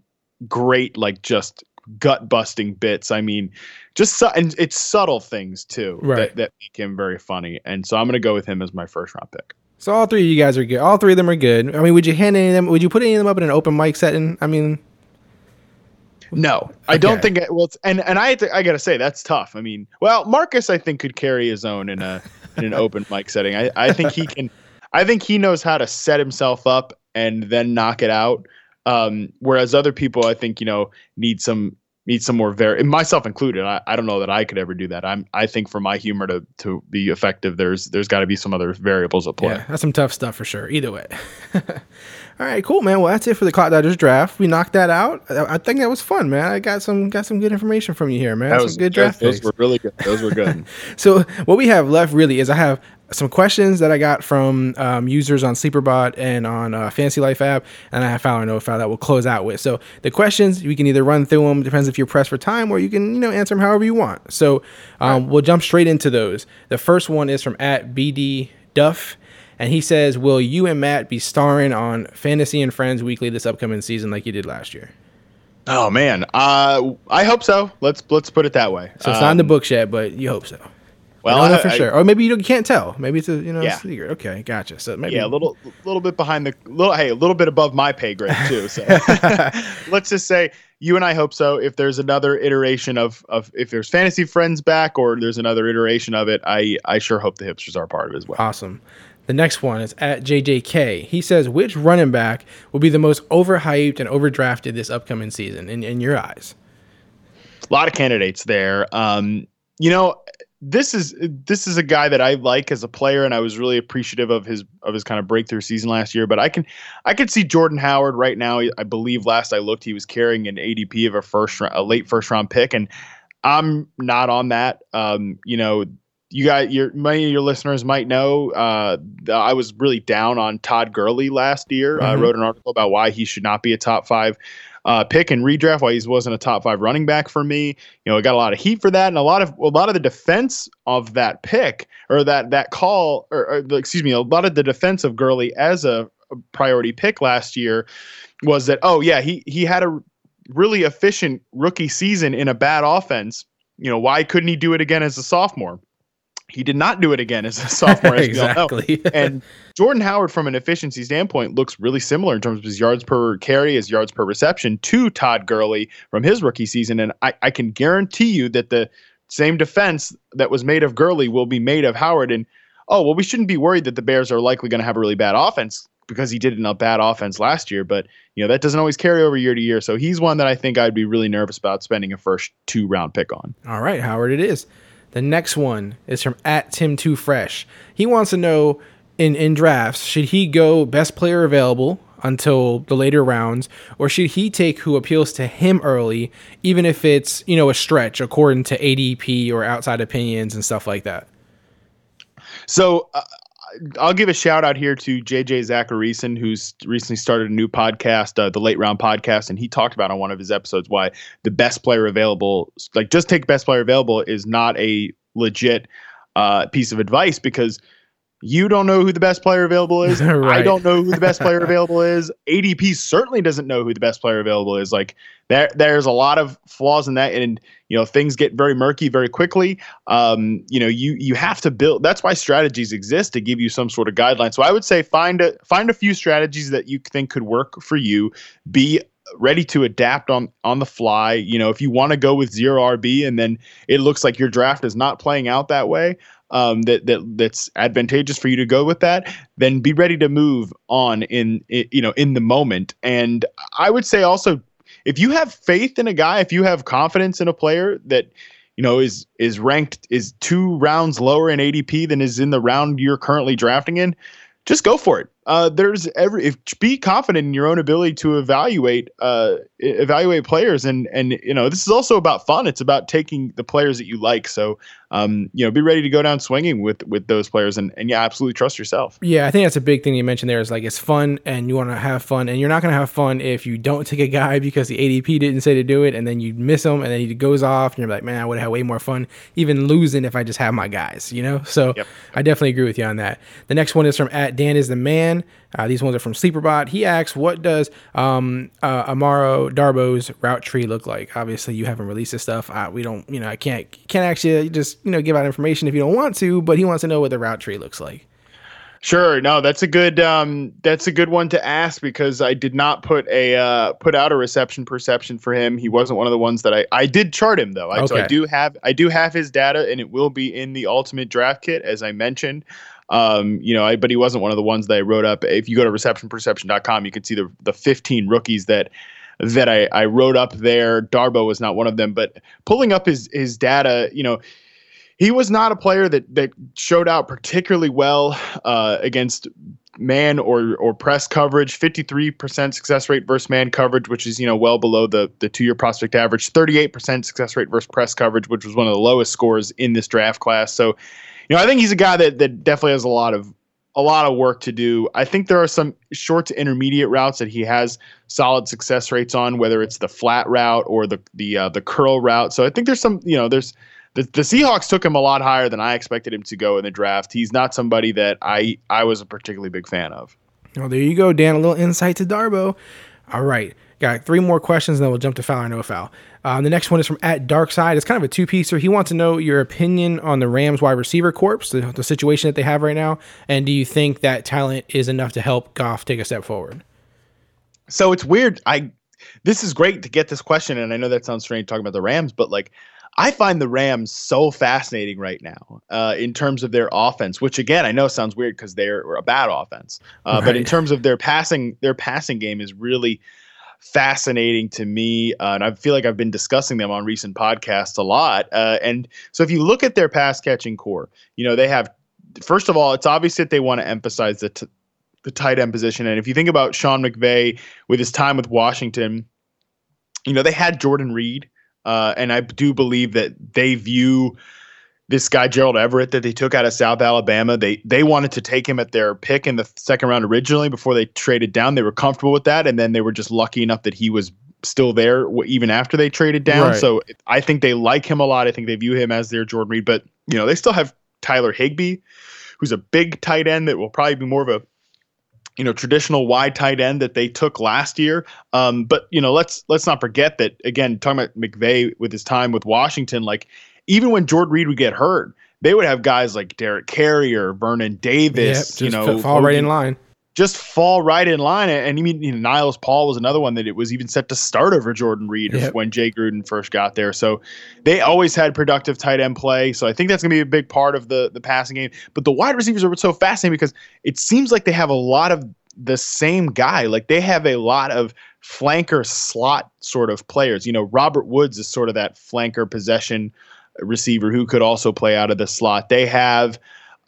G: great, like just gut busting bits. I mean, just su- and it's subtle things too
B: Right.
G: that, that make him very funny. And so I'm gonna go with him as my first round pick.
B: So all three of you guys are good. All three of them are good. I mean, would you hand any of them? Would you put any of them up in an open mic setting? I mean,
G: No, I don't think. It, well, it's, and and I I gotta say that's tough. I mean, well, Marcus I think could carry his own in a in an open mic setting. I I think he can. I think he knows how to set himself up and then knock it out. Um, whereas other people, I think you know need some need some more very myself included. I, I don't know that I could ever do that. I'm I think for my humor to to be effective, there's there's got to be some other variables at play.
B: yeah, that's some tough stuff for sure. Either way. all right, cool, man. Well, that's it for the Clock Dodgers draft. We knocked that out. I, I think that was fun, man. I got some got some good information from you here, man.
G: That
B: some
G: was
B: good draft
G: those
B: picks.
G: were really good. Those were good.
B: So what we have left really is I have some questions that I got from um, users on Sleeperbot and on uh, Fantasy Life app, and I have Foul or No Foul that we'll close out with. So the questions we can either run through them, depends if you're pressed for time, or you can you know answer them however you want. So um, we'll jump straight into those. The first one is from at BD Duff. And he says, "Will you and Matt be starring on Fantasy and Friends Weekly this upcoming season, like you did last year?"
G: Oh man, uh, I hope so. Let's let's put it that way.
B: So it's not in the
G: Um,
B: books yet, but you hope so.
G: Well,
B: I don't know
G: I-
B: for
G: I-
B: sure, or maybe you, you can't tell. Maybe it's a you know
G: Yeah.
B: secret. Okay, gotcha. So maybe
G: Yeah, a little little bit behind the little hey, a little bit above my pay grade too. So let's just say you and I hope so. If there's another iteration of of if there's fantasy friends back or there's another iteration of it, I I sure hope the hipsters are part of it as well.
B: Awesome. The next one is at JJK. He says, which running back will be the most overhyped and overdrafted this upcoming season in, in your eyes?
G: a lot of candidates there. Um, you know, this is this is a guy that I like as a player, and I was really appreciative of his of his kind of breakthrough season last year. But I can I could see Jordan Howard right now. I believe last I looked, he was carrying an ADP of a first a late first round pick, and I'm not on that. Um, you know, you got your many of your listeners might know uh, I was really down on Todd Gurley last year. I
B: Mhm.
G: wrote an article about why he should not be a top five uh, pick and redraft, why he wasn't a top five running back for me. You know, I got a lot of heat for that, and a lot of a lot of the defense of that pick or that that call, or, or excuse me, a lot of the defense of Gurley as a, priority pick last year was that oh yeah he he had a really efficient rookie season in a bad offense. You know, why couldn't he do it again as a sophomore? He did not do it again as a sophomore, as we all know.
B: exactly.
G: And Jordan Howard, from an efficiency standpoint, looks really similar in terms of his yards per carry, his yards per reception to Todd Gurley from his rookie season. And I, I can guarantee you that the same defense that was made of Gurley will be made of Howard. And oh, well, we shouldn't be worried that the Bears are likely going to have a really bad offense because he did in a bad offense last year. But, you know, that doesn't always carry over year to year. So he's one that I think I'd be really nervous about spending a first two round pick on.
B: All right, Howard, it is. The next one is from at Tim Too Fresh. He wants to know in in drafts should he go best player available until the later rounds, or should he take who appeals to him early, even if it's you know a stretch according to ADP or outside opinions and stuff like that.
G: So uh, I'll give a shout out here to JJ Zachariason, who's recently started a new podcast, uh, the Late Round Podcast, and he talked about on one of his episodes why the best player available, like just take best player available, is not a legit uh, piece of advice because you don't know who the best player available is. I don't know who the best player available is. ADP certainly doesn't know who the best player available is. Like there, there's a lot of flaws in that, and you know things get very murky very quickly. Um, you know, you you have to build. That's why strategies exist to give you some sort of guideline. So I would say find a find a few strategies that you think could work for you. Be ready to adapt on on the fly. You know, if you want to go with zero RB and then it looks like your draft is not playing out that way, um, that that that's advantageous for you to go with that, then be ready to move on in, i you know in the moment. And I would say also, if you have faith in a guy, if you have confidence in a player that you know is is ranked is two rounds lower in ADP than is in the round you're currently drafting in, just go for it. Uh, there's every if be confident in your own ability to evaluate uh, evaluate players and and you know this is also about fun. It's about taking the players that you like. So um, you know be ready to go down swinging with with those players and and yeah, absolutely trust yourself.
B: Yeah, I think that's a big thing you mentioned there is like it's fun and you want to have fun and you're not going to have fun if you don't take a guy because the ADP didn't say to do it and then you miss him and then he goes off and you're like, man, I would have way more fun even losing if I just have my guys, you know? So
G: Yep.
B: I definitely agree with you on that. The next one is from at Dan is the man. Uh, these ones are from Sleeperbot. He asks, what does um, uh, Amara Darboh's route tree look like? Obviously, you haven't released this stuff. Uh, we don't, you know, I can't can't actually just you know give out information if you don't want to, but he wants to know what the route tree looks like.
G: Sure. No, that's a good um that's a good one to ask because I did not put a uh put out a reception perception for him. He wasn't one of the ones that I I did chart him though. I, So I do have I do have his data and it will be in the ultimate draft kit as I mentioned. Um, you know, I, but he wasn't one of the ones that I wrote up. If you go to receptionperception.com, you can see the the 15 rookies that that I, I wrote up there. Darboh was not one of them, but pulling up his his data, you know, he was not a player that that showed out particularly well uh, against man or or press coverage. Fifty three percent success rate versus man coverage, which is you know well below the the two year prospect average. Thirty eight percent success rate versus press coverage, which was one of the lowest scores in this draft class. So, you know, I think he's a guy that that definitely has a lot of a lot of work to do. I think there are some short to intermediate routes that he has solid success rates on, whether it's the flat route or the the uh, the curl route. So I think there's some, you know, there's the, the Seahawks took him a lot higher than I expected him to go in the draft. He's not somebody that I I was a particularly big fan of.
B: Well, there you go, Dan. A little insight to Darboh. All right. Got three more questions, and then we'll jump to foul or no foul. Um, the next one is from at Dark Side. It's kind of a two piecer. He wants to know your opinion on the Rams wide receiver corps, the, the situation that they have right now, and do you think that talent is enough to help Goff take a step forward?
G: So it's weird. I this is great to get this question, and I know that sounds strange talking about the Rams, but like I find the Rams so fascinating right now uh, in terms of their offense, which again I know sounds weird because they're a bad offense, uh, but in terms of their passing, their passing game is really fascinating to me, uh, and I feel like I've been discussing them on recent podcasts a lot. Uh, and so if you look at their pass catching corps, you know they have first of all, it's obvious that they want to emphasize the t- the tight end position. And if you think about Sean McVay with his time with Washington, you know, they had Jordan Reed. Uh, and I do believe that they view this guy Gerald Everett that they took out of South Alabama. They they wanted to take him at their pick in the second round originally before they traded down. They were comfortable with that, and then they were just lucky enough that he was still there even after they traded down.
B: Right.
G: So I think they like him a lot. I think they view him as their Jordan Reed, but you know they still have Tyler Higbee, who's a big tight end that will probably be more of a you know traditional wide tight end that they took last year. Um, but you know let's let's not forget that again talking about McVay with his time with Washington, like even when Jordan Reed would get hurt, they would have guys like Derek Carrier or Vernon
B: Yep,
G: Davis,
B: just
G: you know,
B: fall right in line.
G: just fall right in line. And you mean you know, Niles Paul was another one that it was even set to start over Jordan Reed
B: Yep.
G: when Jay Gruden first got there. So they always had productive tight end play. So I think that's going to be a big part of the the passing game. But the wide receivers are so fascinating because it seems like they have a lot of the same guy. Like they have a lot of flanker slot sort of players. You know, Robert Woods is sort of that flanker possession receiver who could also play out of the slot. They have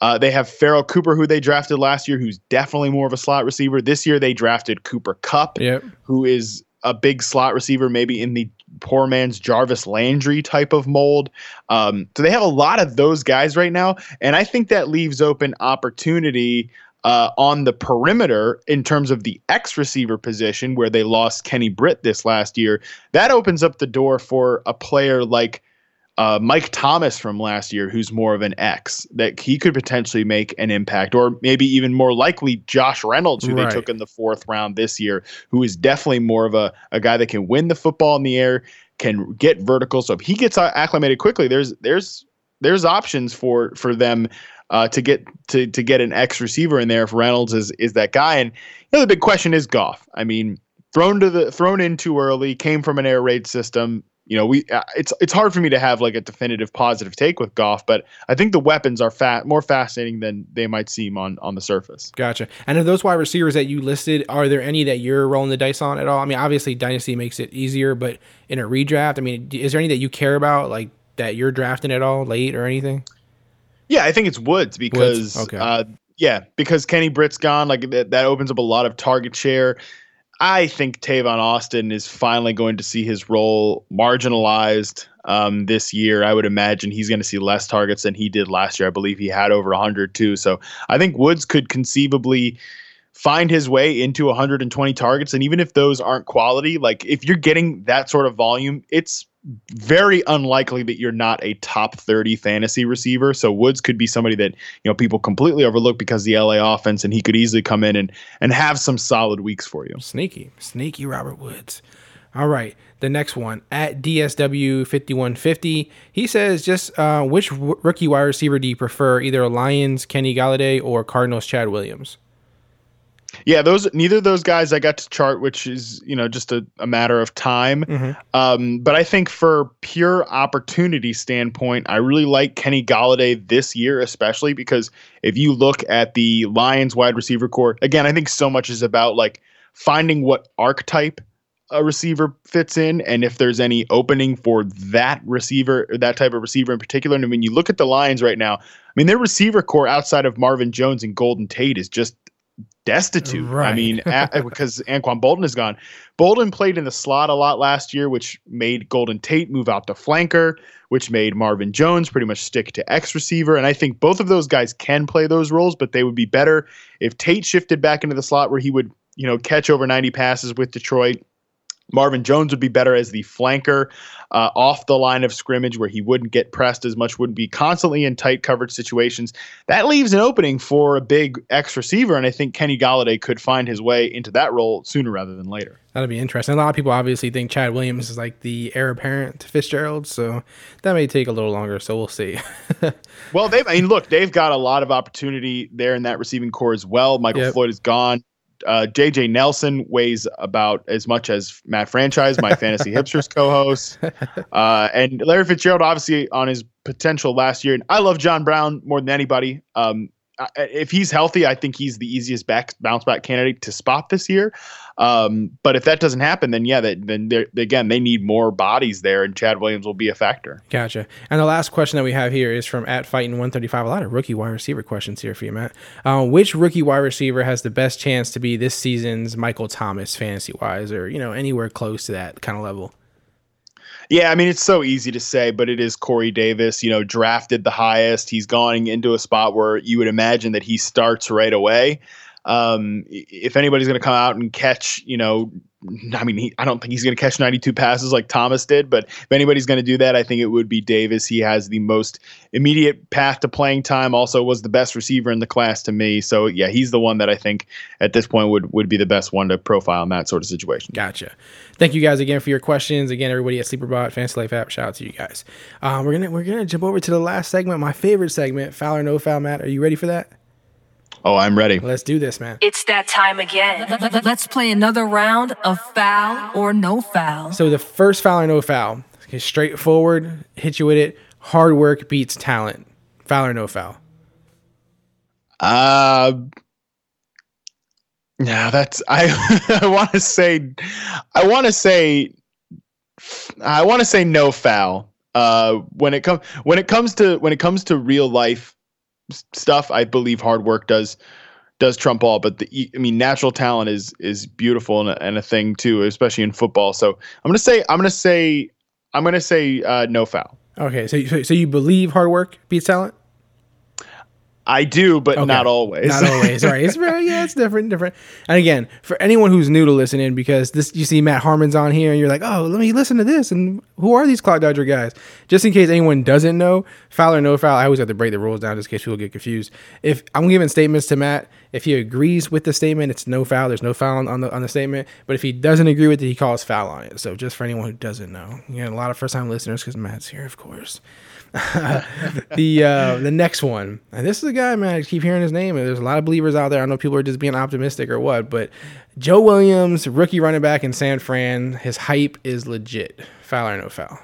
G: uh, they have Pharoh Cooper, who they drafted last year, who's definitely more of a slot receiver. This year they drafted Cooper Kupp,
B: Yep.
G: who is a big slot receiver, maybe in the poor man's Jarvis Landry type of mold. Um, so they have a lot of those guys right now, and I think that leaves open opportunity uh, on the perimeter in terms of the X receiver position, where they lost Kenny Britt this last year. That opens up the door for a player like uh, Mike Thomas from last year, who's more of an X, that he could potentially make an impact, or maybe even more likely Josh Reynolds, who
B: Right.
G: they took in the fourth round this year, who is definitely more of a, a guy that can win the football in the air, can get vertical. So if he gets acclimated quickly, there's there's there's options for for them uh, to get to to get an X receiver in there if Reynolds is is that guy. And you know the big question is Goff. I mean, thrown to the thrown in too early, came from an air raid system. You know, we uh, it's it's hard for me to have like a definitive positive take with Goff, but I think the weapons are fat more fascinating than they might seem on on the surface.
B: Gotcha. And of those wide receivers that you listed, are there any that you're rolling the dice on at all? I mean, obviously Dynasty makes it easier, but in a redraft, I mean, is there any that you care about, like that you're drafting at all late or anything?
G: Yeah, I think it's Woods because
B: okay.
G: uh, yeah, because Kenny Britt's gone, like that, that opens up a lot of target share. I think Tavon Austin is finally going to see his role marginalized um, this year. I would imagine he's going to see less targets than he did last year. I believe he had over 100 too. So I think Woods could conceivably find his way into 120 targets. And even if those aren't quality, like if you're getting that sort of volume, it's very unlikely that you're not a top 30 fantasy receiver. So Woods could be somebody that, you know, people completely overlook because the LA offense and he could easily come in and and have some solid weeks for you.
B: Sneaky, sneaky Robert Woods. All right, the next one at DSW5150. He says, just uh, which rookie wide receiver do you prefer, either Lions Kenny Golladay or Cardinals Chad Williams?
G: Yeah, those neither of those guys I got to chart, which is you know just a, a matter of time. Um, but I think for pure opportunity standpoint, I really like Kenny Golladay this year, especially because if you look at the Lions wide receiver corps, again, I think so much is about like finding what archetype a receiver fits in and if there's any opening for that receiver or that type of receiver in particular. And when you look at the Lions right now, I mean their receiver corps outside of Marvin Jones and Golden Tate is just destitute. I mean, a, because Anquan Boldin is gone. Boldin played in the slot a lot last year, which made Golden Tate move out to flanker, which made Marvin Jones pretty much stick to X receiver. And I think both of those guys can play those roles, but they would be better if Tate shifted back into the slot where he would, you know, catch over 90 passes with Detroit. Marvin Jones would be better as the flanker uh, off the line of scrimmage where he wouldn't get pressed as much, wouldn't be constantly in tight coverage situations. That leaves an opening for a big X receiver, and I think Kenny Golladay could find his way into that role sooner rather than later.
B: That'll be interesting. A lot of people obviously think Chad Williams is like the heir apparent to Fitzgerald, so that may take a little longer. So we'll see.
G: Well, they've, I mean, look, they've got a lot of opportunity there in that receiving corps as well. Michael
B: Yep.
G: Floyd is gone. Uh, JJ Nelson weighs about as much as Matt Franchise, my fantasy hipsters co-host, uh, and Larry Fitzgerald, obviously on his potential last year. And I love John Brown more than anybody. Um, I- if he's healthy, I think he's the easiest back bounce back candidate to spot this year. Um, but if that doesn't happen, then yeah, that, then again they need more bodies there, and Chad Williams will be a factor.
B: Gotcha. And the last question that we have here is from at fighting 135. A lot of rookie wide receiver questions here for you, Matt. Uh, which rookie wide receiver has the best chance to be this season's Michael Thomas fantasy wise, or you know anywhere close to that kind of level?
G: Yeah, I mean it's so easy to say, but it is Corey Davis. You know, drafted the highest. He's going into a spot where you would imagine that he starts right away. Um, if anybody's going to come out and catch, you know, I mean, he, I don't think he's going to catch 92 passes like Thomas did, but if anybody's going to do that, I think it would be Davis. He has the most immediate path to playing time. Also, was the best receiver in the class to me. So yeah, he's the one that I think at this point would would be the best one to profile in that sort of situation.
B: Gotcha. Thank you guys again for your questions. Again, everybody at Sleeperbot Fantasy Life app. Shout out to you guys. Um, we're gonna we're gonna jump over to the last segment, my favorite segment, foul or no foul. Matt, are you ready for that?
G: Oh, I'm ready.
B: Let's do this, man.
F: It's that time again. Let's play another round of foul or no foul.
B: So the first foul or no foul, okay, straightforward, hit you with it. Hard work beats talent. Foul or no foul.
G: Uh yeah, that's I I want to say I want to say I want to say no foul. Uh when it comes when it comes to when it comes to real life s- stuff, I believe hard work does does trump all, but the I mean natural talent is is beautiful and a, and a thing too, especially in football. So I'm to say I'm to say I'm to say uh no foul.
B: Okay, so, so so you believe hard work beats talent?
G: I do, but
B: Okay.
G: not always.
B: Not always, right? It's very yeah, it's different, different. And again, for anyone who's new to listening, because this you see Matt Harmon's on here, and you're like, oh, let me listen to this, and who are these Clock Dodger guys? Just in case anyone doesn't know, foul or no foul, I always have to break the rules down just in case people get confused. If I'm giving statements to Matt, if he agrees with the statement, it's no foul. There's no foul on- on the on the statement. But if he doesn't agree with it, he calls foul on it. So just for anyone who doesn't know, you got a lot of first time listeners because Matt's here, of course the uh, the next one, and this is a guy, man. I keep hearing his name, and there's a lot of believers out there. I know people are just being optimistic or what, but Joe Williams, rookie running back in San Fran, his hype is legit. Foul or no foul?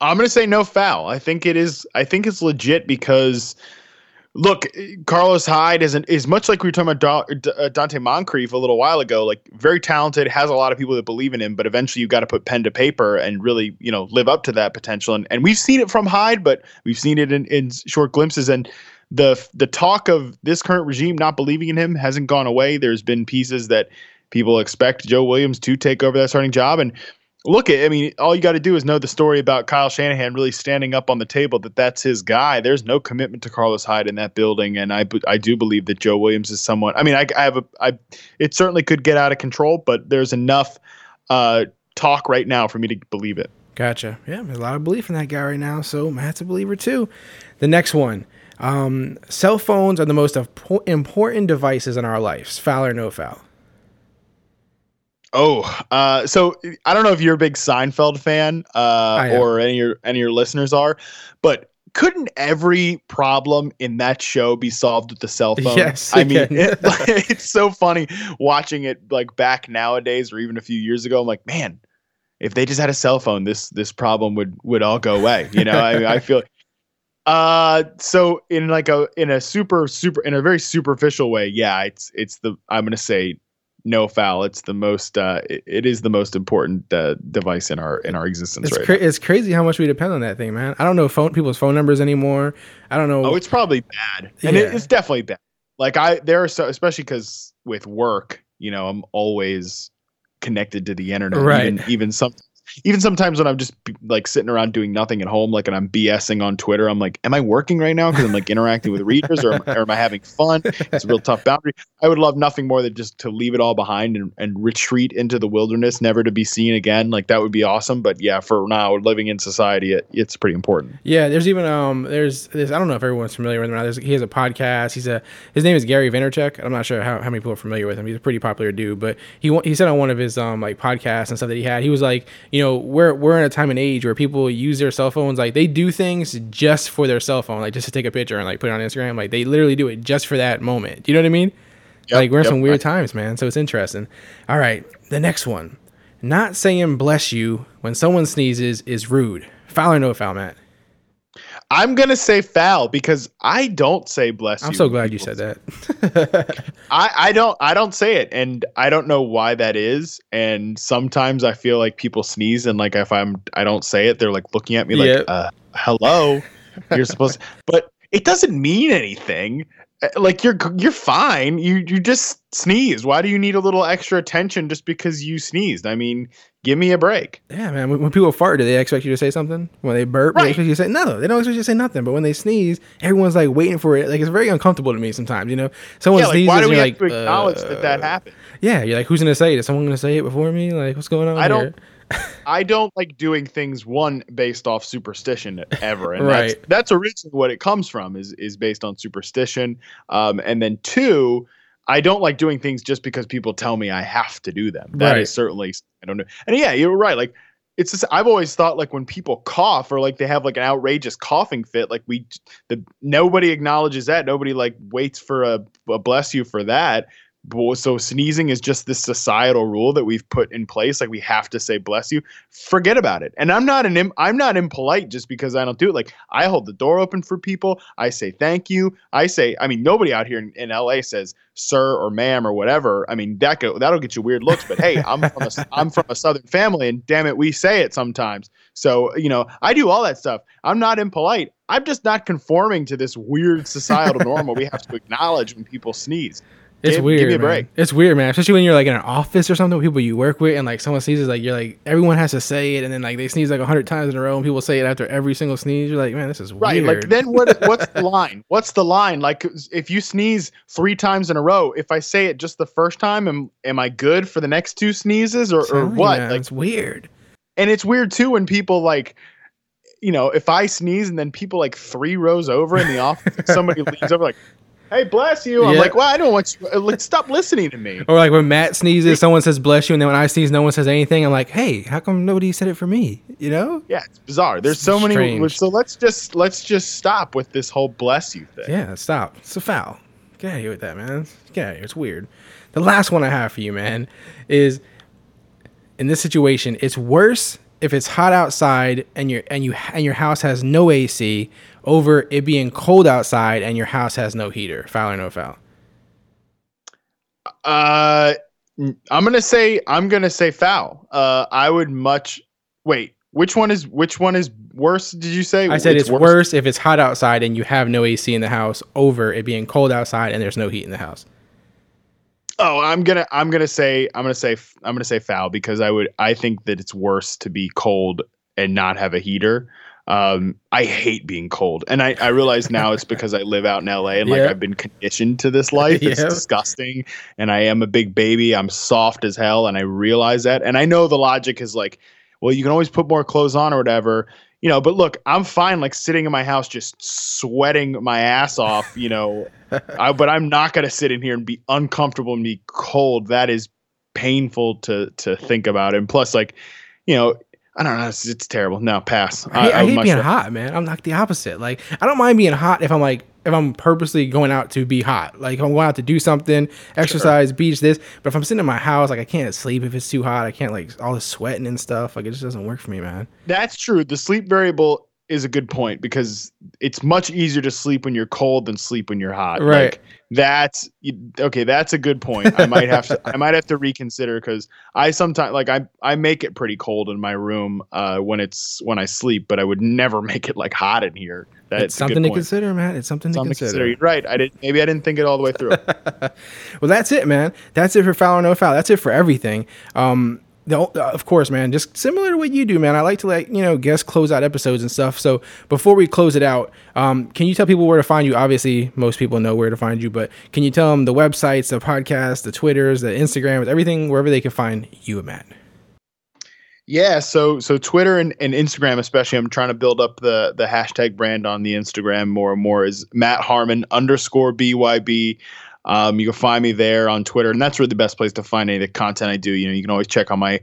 G: I'm to say no foul. I think it is. I think it's legit because, look, Carlos Hyde isn't is much like we were talking about uh, Donte Moncrief a little while ago. Like very talented, has a lot of people that believe in him, but eventually you've got to put pen to paper and really, you know, live up to that potential. And and we've seen it from Hyde, but we've seen it in, in short glimpses. And the the talk of this current regime not believing in him hasn't gone away. There's been pieces that people expect Joe Williams to take over that starting job and look at i mean all you got to do is know the story about kyle shanahan really standing up on the table that that's his guy there's no commitment to carlos hyde in that building and I, I do believe that joe williams is someone i mean i, I have a i it certainly could get out of control but there's enough uh talk right now for me to believe it
B: Gotcha. Yeah, there's a lot of belief in that guy right now. So Matt's a believer too. The next one. Um, cell phones are the most impo- important devices in our lives. Foul or no foul?
G: Oh, uh, so I don't know if you're a big Seinfeld fan, uh, or any of your any of your listeners are, but couldn't every problem in that show be solved with the cell phone?
B: Yes,
G: I mean, it, it's so funny watching it like back nowadays or even a few years ago. I'm like, man, if they just had a cell phone, this this problem would would all go away. You know, I, I feel. Uh, so in like a in a super super in a very superficial way, yeah, it's it's the I'm gonna say no foul. It's the most uh, it, it is the most important uh, device in our in our existence
B: It's
G: right
B: cra- it's crazy how much we depend on that thing, man. I don't know phone people's phone numbers anymore. I don't know.
G: Oh, it's probably bad, and it, it's definitely bad. Like I there are so especially because with work, you know, I'm always connected to the internet.
B: Right.
G: Even even some even sometimes when I'm just like sitting around doing nothing at home, like and I'm BSing on Twitter, I'm like, am I working right now? Because I'm like interacting with readers, or, am- or am I having fun? It's a real tough boundary. I would love nothing more than just to leave it all behind and, and retreat into the wilderness, never to be seen again. Like that would be awesome. But yeah, for now, living in society, it, it's pretty important.
B: Yeah, there's even um there's there's I don't know if everyone's familiar with him. There's, he has a podcast. He's a his name is Gary Vaynerchuk. I'm not sure how, how many people are familiar with him. He's a pretty popular dude, but he he said on one of his um like podcasts and stuff that he had, he was like, you know, we're we're in a time and age where people use their cell phones like they do things just for their cell phone, like just to take a picture and like put it on Instagram. Like they literally do it just for that moment. Do you know what I mean? like we're in
G: yep.
B: some weird times, man. So it's interesting. All right, the next one. Not saying bless you when someone sneezes is rude. Foul or no foul, Matt?
G: I'm gonna say foul because I don't say bless
B: I'm
G: you.
B: so glad you said that.
G: I, I don't I don't say it and I don't know why that is and sometimes I feel like people sneeze and like if I'm I don't say it they're like looking at me like uh hello you're supposed to, but it doesn't mean anything Uh, Like you're you're fine. You you just sneezed. Why do you need a little extra attention just because you sneezed? I mean, give me a break.
B: Yeah, man. When, when people fart, do they expect you to say something? When they burp,
G: right.
B: they expect you to say no. They don't expect you to say nothing. But when they sneeze, everyone's like waiting for it. Like it's very uncomfortable to me sometimes. You know, someone
G: Yeah, like
B: sneezes,
G: why do we have
B: like,
G: to acknowledge that that
B: uh,
G: happened?
B: Yeah, you're like, who's gonna say it? Is someone gonna say it before me? Like, what's going on?
G: I don't- I don't like doing things one based off superstition ever, and
B: Right.
G: that's that's originally what it comes from is is based on superstition. Um, and then two, I don't like doing things just because people tell me I have to do them. That is
B: Right.
G: certainly I don't know. And yeah, you're right. Like it's just I've always thought like when people cough or like they have like an outrageous coughing fit, like we the nobody acknowledges that. Nobody like waits for a, a bless you for that. So sneezing is just this societal rule that we've put in place. Like we have to say bless you. Forget about it. And I'm not an im- I'm not impolite just because I don't do it. Like I hold the door open for people. I say thank you. I say I mean nobody out here in, in LA says sir or ma'am or whatever. I mean that go that'll get you weird looks. But hey, I'm from a I'm from a southern family, and damn it, we say it sometimes. So you know I do all that stuff. I'm not impolite. I'm just not conforming to this weird societal norm we have to acknowledge when people sneeze.
B: It's
G: Give-
B: weird.
G: Give me a
B: man.
G: break.
B: It's weird, man. Especially when you're like in an office or something with people you work with, and like someone sneezes, like you're like everyone has to say it, and then like they sneeze like a hundred times in a row, and people say it after every single sneeze. You're like, man, this is weird.
G: Right.
B: weird.
G: Like then what what's the line? What's the line? Like if you sneeze three times in a row, if I say it just the first time, am am I good for the next two sneezes or, or what?
B: man,
G: Like
B: it's weird.
G: and it's weird too when people like you know, if I sneeze and then people like three rows over in the office, somebody leans over like, "Hey, bless you." I'm
B: Yeah.
G: like, "Well, I don't want you. uh, Like, stop listening to me."
B: Or like when Matt sneezes, someone says bless you, and then when I sneeze, no one says anything. I'm like, hey, how come nobody said it for me? You know?
G: Yeah, it's bizarre. There's so many. So let's just let's just stop with this whole bless you thing.
B: Yeah, stop. It's a foul. Get out of here with that, man. Get out of here. It's weird. The last one I have for you, man, is in this situation, it's worse if it's hot outside and your and you and your house has no AC over it being cold outside and your house has no heater. Foul or no foul?
G: Uh, I'm gonna say I'm gonna say foul. Uh, I would much wait. Which one is which one is worse? Did you say?
B: I said it's, worse. if it's hot outside and you have no AC in the house over it being cold outside and there's no heat in the house.
G: Oh, I'm gonna I'm gonna say I'm gonna say I'm gonna say foul because I would I think that it's worse to be cold and not have a heater. Um, I hate being cold, and I I realize now it's because I live out in LA and like. I've been conditioned to this life. It's
B: Yeah.
G: disgusting, and I am a big baby. I'm soft as hell, and I realize that. And I know the logic is like, well, you can always put more clothes on or whatever. You know, but look, I'm fine like sitting in my house just sweating my ass off, you know, I, but I'm not going to sit in here and be uncomfortable and be cold. That is painful to to think about. And plus, like, you know, I don't know, it's, it's terrible. No, pass.
B: I, hate- I
G: would
B: hate being
G: ra-
B: hot, man. I'm like the opposite. Like I don't mind being hot if I'm like if I'm purposely going out to be hot. Like if I'm going out to do something, exercise, beach, this. But if I'm sitting in my house, like I can't sleep if it's too hot. I can't like all the sweating and stuff. Like it just doesn't work for me, man.
G: That's true. The sleep variable is a good point because it's much easier to sleep when you're cold than sleep when you're hot.
B: Right.
G: Like, that's okay. That's a good point. I might have to. I might have to reconsider because I sometimes like I I make it pretty cold in my room uh, when it's when I sleep, but I would never make it like hot in here. That's
B: it's something to consider, man. It's something to
G: Something to
B: consider.
G: consider. Right. I didn't. Maybe I didn't think it all the way through.
B: Well, that's it, man. That's it for foul or no foul. That's it for everything. Um, the, uh, of course, man, just similar to what you do, man. I like to like you know guest close out episodes and stuff. So before we close it out, um, can you tell people where to find you? Obviously, most people know where to find you, but can you tell them the websites, the podcast, the Twitters, the Instagrams, everything wherever they can find you Matt?
G: Yeah, so so Twitter and, and Instagram especially, I'm trying to build up the the hashtag brand on the Instagram more and more is Matt Harmon underscore BYB. Um, you can find me there on Twitter, and that's really the best place to find any of the content I do. You know, you can always check on my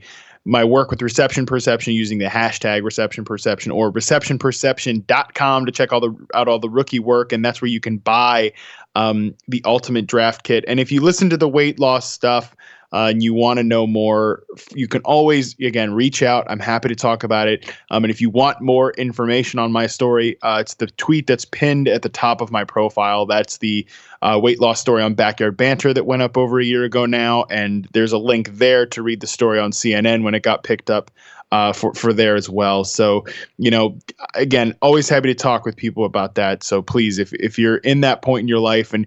G: my work with reception perception using the hashtag reception perception or receptionperception.com to check all the out all the rookie work and that's where you can buy um, the ultimate draft kit and if you listen to the weight loss stuff uh, and you want to know more, you can always again reach out. I'm happy to talk about it. Um, and if you want more information on my story, uh, it's the tweet that's pinned at the top of my profile. That's the uh, weight loss story on Backyard Banter that went up over a year ago now, and there's a link there to read the story on CNN when it got picked up uh, for for there as well. So you know, again, always happy to talk with people about that. So please, if if you're in that point in your life and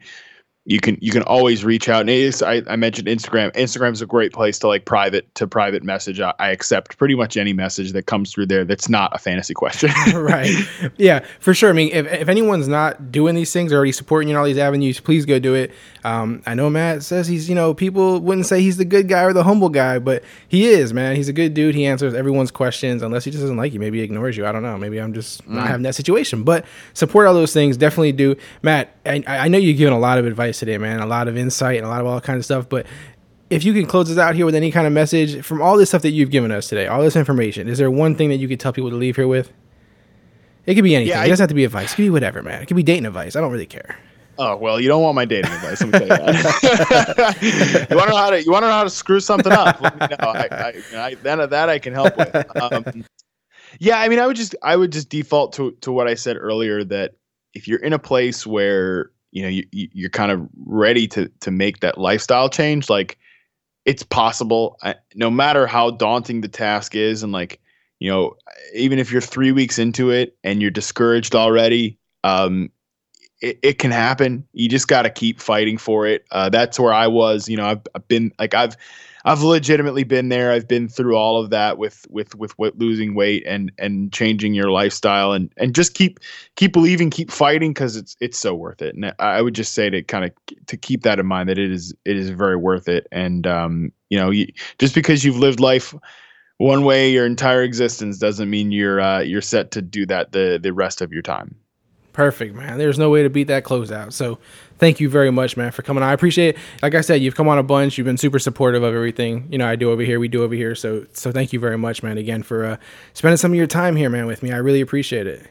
G: you can you can always reach out and is I, I mentioned instagram instagram's a great place to like private to private message I, I accept pretty much any message that comes through there that's not a fantasy question
B: right. Yeah, for sure. I mean, if, if anyone's not doing these things, or already supporting you in all these avenues, please go do it. Um, I know Matt says he's, you know, people wouldn't say he's the good guy or the humble guy, but he is, man. He's a good dude. He answers everyone's questions, unless he just doesn't like you. Maybe he ignores you. I don't know. Maybe I'm just not having that situation. But support all those things. Definitely do. Matt, I, I know you've given a lot of advice today, man. A lot of insight and a lot of all kinds of stuff. But if you can close us out here with any kind of message from all this stuff that you've given us today, all this information, is there one thing that you could tell people to leave here with? It could be anything.
G: Yeah,
B: it doesn't have to be advice. It could be whatever, man. It could be dating advice. I don't really care.
G: oh well you don't want my dating advice let me tell you that you want to know how to you want to know how to screw something up let me know I, I, I, that, that i can help with um, yeah i mean i would just i would just default to to what i said earlier that if you're in a place where you know you, you you're kind of ready to to make that lifestyle change like it's possible. I, no matter how daunting the task is and like you know even if you're three weeks into it and you're discouraged already um it, it can happen. You just got to keep fighting for it. Uh that's where i was you know I've, I've been like i've I've legitimately been there. I've been through all of that with with with losing weight and and changing your lifestyle and and just keep keep believing, keep fighting because it's it's so worth it. And I I would just say to kind of to keep that in mind that it is it is very worth it. And um, you know, you, just because you've lived life one way your entire existence doesn't mean you're uh, you're set to do that the the rest of your time.
B: Perfect, man. There's no way to beat that closeout. So thank you very much, man, for coming on. I appreciate it. Like I said, you've come on a bunch. You've been super supportive of everything. You know, I do over here, we do over here. So so thank you very much, man, again for uh, spending some of your time here, man, with me. I really appreciate it.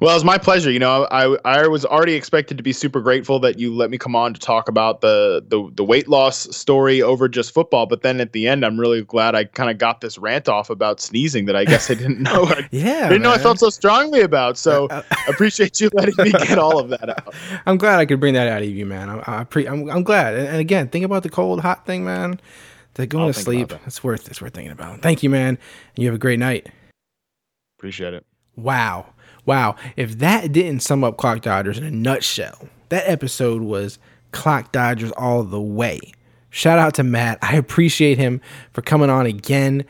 G: Well, it's my pleasure. You know, I I was already expected to be super grateful that you let me come on to talk about the the, the weight loss story over just football. But then at the end, I'm really glad I kind of got this rant off about sneezing that I guess I didn't know. I
B: Yeah,
G: didn't know I felt so strongly about. So uh, uh, appreciate you letting me get all of that out.
B: I'm glad I could bring that out of you, man. I, I pre- I'm, I'm glad. And, and again, think about the cold, hot thing, man. The going
G: I'll
B: to sleep. It's worth. It's worth thinking about. Thank you, man. And you have a great night.
G: Appreciate it.
B: Wow. Wow. If that didn't sum up Clock Dodgers in a nutshell, that episode was Clock Dodgers all the way. Shout out to Matt. I appreciate him for coming on again,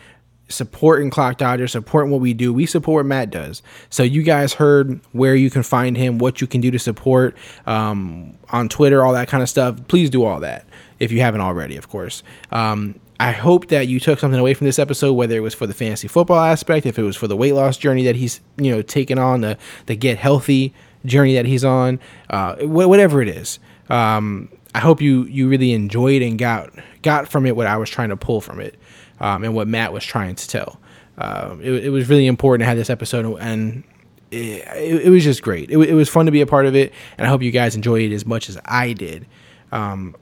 B: supporting Clock Dodgers, supporting what we do. We support what Matt does. So you guys heard where you can find him, what you can do to support um, on Twitter, all that kind of stuff. Please do all that if you haven't already, of course. Um, I hope that you took something away from this episode, whether it was for the fantasy football aspect, if it was for the weight loss journey that he's you know taken on, the the get healthy journey that he's on, uh, wh- whatever it is. Um, I hope you you really enjoyed and got got from it what I was trying to pull from it, um, and what Matt was trying to tell. Um, it, it was really important to have this episode, and it, it, was just great. It, it was fun to be a part of it, and I hope you guys enjoyed it as much as I did. Um,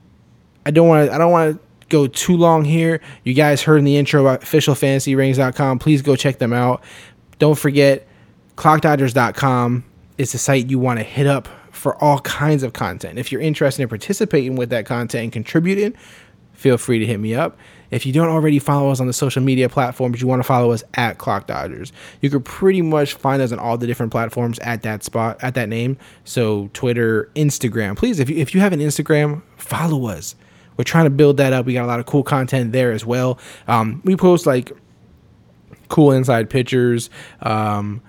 B: I don't want to. I don't want to go too long here. You guys heard in the intro about officialfantasyrings.com. Please go check them out. Don't forget clockdodgers.com is the site you want to hit up for all kinds of content. If you're interested in participating with that content and contributing, feel free to hit me up. If you don't already follow us on the social media platforms, you want to follow us at Clock Dodgers. You can pretty much find us on all the different platforms at that spot, at that name. So Twitter, Instagram. Please, if you, if you have an Instagram, follow us. We're trying to build that up. We got a lot of cool content there as well. Um, we post like cool inside pictures, um,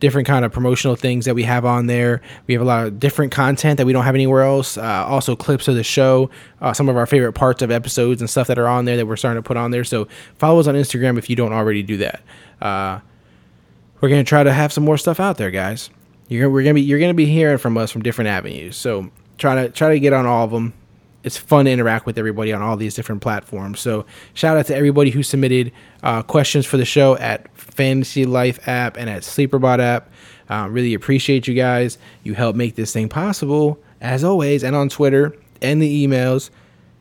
B: different kind of promotional things that we have on there. We have a lot of different content that we don't have anywhere else. Uh, also clips of the show, uh, some of our favorite parts of episodes and stuff that are on there that we're starting to put on there. So follow us on Instagram if you don't already do that. Uh, we're gonna try to have some more stuff out there, guys. You're we're gonna be you're gonna be hearing from us from different avenues. So try to try to get on all of them. It's fun to interact with everybody on all these different platforms. So shout out to everybody who submitted uh, questions for the show at Fantasy Life app and at Sleeperbot app. Uh, really appreciate you guys. You help make this thing possible as always, and on Twitter and the emails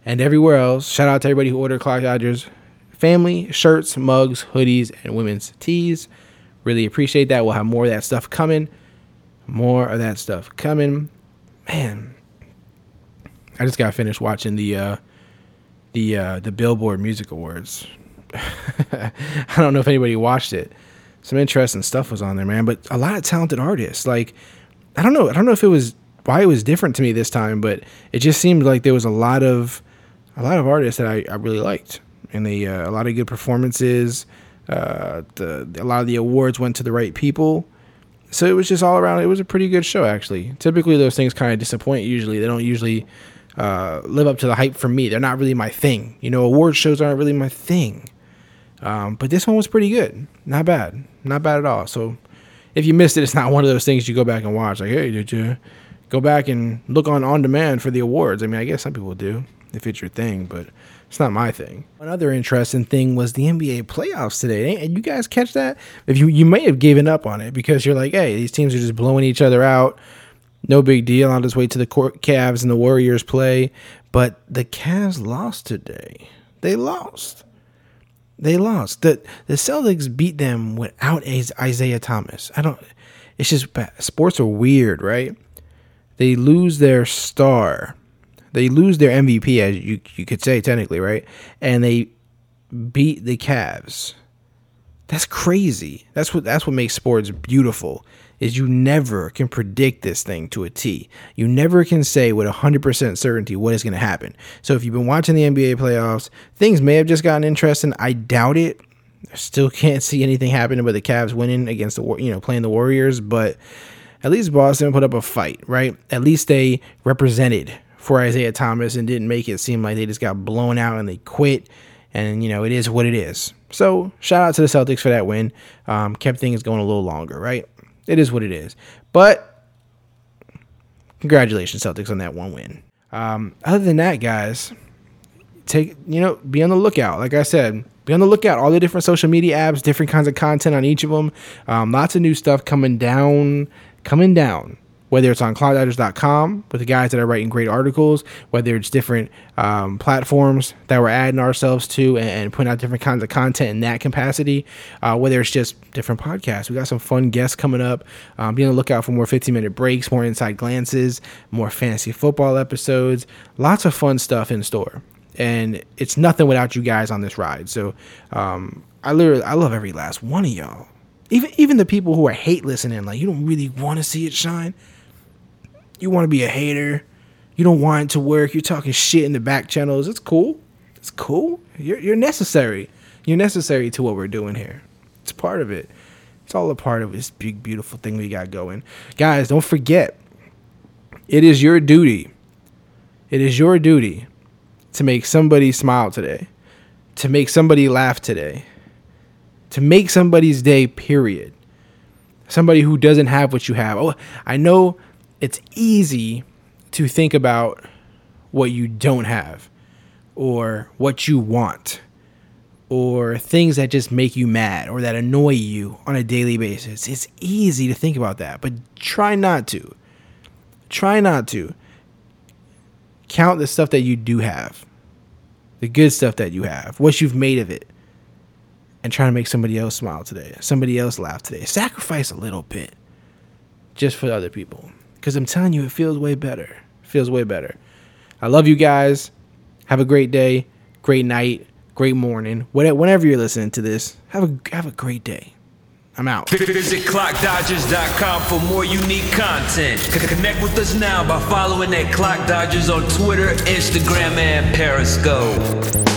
B: and everywhere else. Shout out to everybody who ordered Clock Dodgers family shirts, mugs, hoodies, and women's tees. Really appreciate that. We'll have more of that stuff coming. More of that stuff coming. Man, I just got finished watching the uh, the uh, the Billboard Music Awards. I don't know if anybody watched it. Some interesting stuff was on there, man. But a lot of talented artists. Like I don't know. I don't know if it was why it was different to me this time, but it just seemed like there was a lot of a lot of artists that I, I really liked, and uh, a lot of good performances. Uh, the a lot of the awards went to the right people, so it was just all around. It was a pretty good show, actually. Typically, those things kind of disappoint. Usually, they don't usually uh, live up to the hype for me. They're not really my thing. You know, award shows aren't really my thing. Um, but this one was pretty good. Not bad. Not bad at all. So if you missed it, it's not one of those things you go back and watch. Like, hey, did you go back and look on on demand for the awards? I mean, I guess some people do if it's your thing, but it's not my thing. Another interesting thing was the NBA playoffs today. And you guys catch that? If you you may have given up on it because you're like, hey, these teams are just blowing each other out. No big deal. I'll just wait till the Cavs and the Warriors play. But the Cavs lost today. They lost. They lost. The the Celtics beat them without Isaiah Thomas. I don't. It's just sports are weird, right? They lose their star. They lose their MVP, as you you could say technically, right? And they beat the Cavs. That's crazy. That's what that's what makes sports beautiful is you never can predict this thing to a T. You never can say with 100% certainty what is going to happen. So if you've been watching the NBA playoffs, things may have just gotten interesting. I doubt it. I still can't see anything happening with the Cavs winning against the you know playing the Warriors, but at least Boston put up a fight, right? At least they represented for Isaiah Thomas and didn't make it seem like they just got blown out and they quit. And you know it is what it is. So shout out to the Celtics for that win. Um, kept things going a little longer, right? It is what it is. But congratulations, Celtics, on that one win. Um, other than that, guys, take you know be on the lookout. Like I said, be on the lookout. All the different social media apps, different kinds of content on each of them. Um, lots of new stuff coming down, coming down whether it's on clockdodgers.com with the guys that are writing great articles, whether it's different um, platforms that we're adding ourselves to and, and, putting out different kinds of content in that capacity, uh, whether it's just different podcasts. We got some fun guests coming up. Um, be on the lookout for more 15 minute breaks, more inside glances, more fantasy football episodes, lots of fun stuff in store. And it's nothing without you guys on this ride. So um, I literally, I love every last one of y'all. Even even the people who are hate listening, like you don't really want to see it shine you want to be a hater. You don't want it to work. You're talking shit in the back channels. It's cool. It's cool. You're, you're necessary. You're necessary to what we're doing here. It's part of it. It's all a part of this big, beautiful thing we got going. Guys, don't forget, it is your duty. It is your duty to make somebody smile today, to make somebody laugh today, to make somebody's day, period. Somebody who doesn't have what you have. Oh, I know it's easy to think about what you don't have or what you want or things that just make you mad or that annoy you on a daily basis. It's easy to think about that, but try not to. Try not to. Count the stuff that you do have, the good stuff that you have, what you've made of it, and try to make somebody else smile today, somebody else laugh today. Sacrifice a little bit just for other people. Because I'm telling you, it feels way better. It feels way better. I love you guys. Have a great day, great night, great morning. Whenever you're listening to this, have a have a great day. I'm out.
H: Visit clockdodgers.com for more unique content. Connect with us now by following at Clock Dodgers on Twitter, Instagram, and Periscope.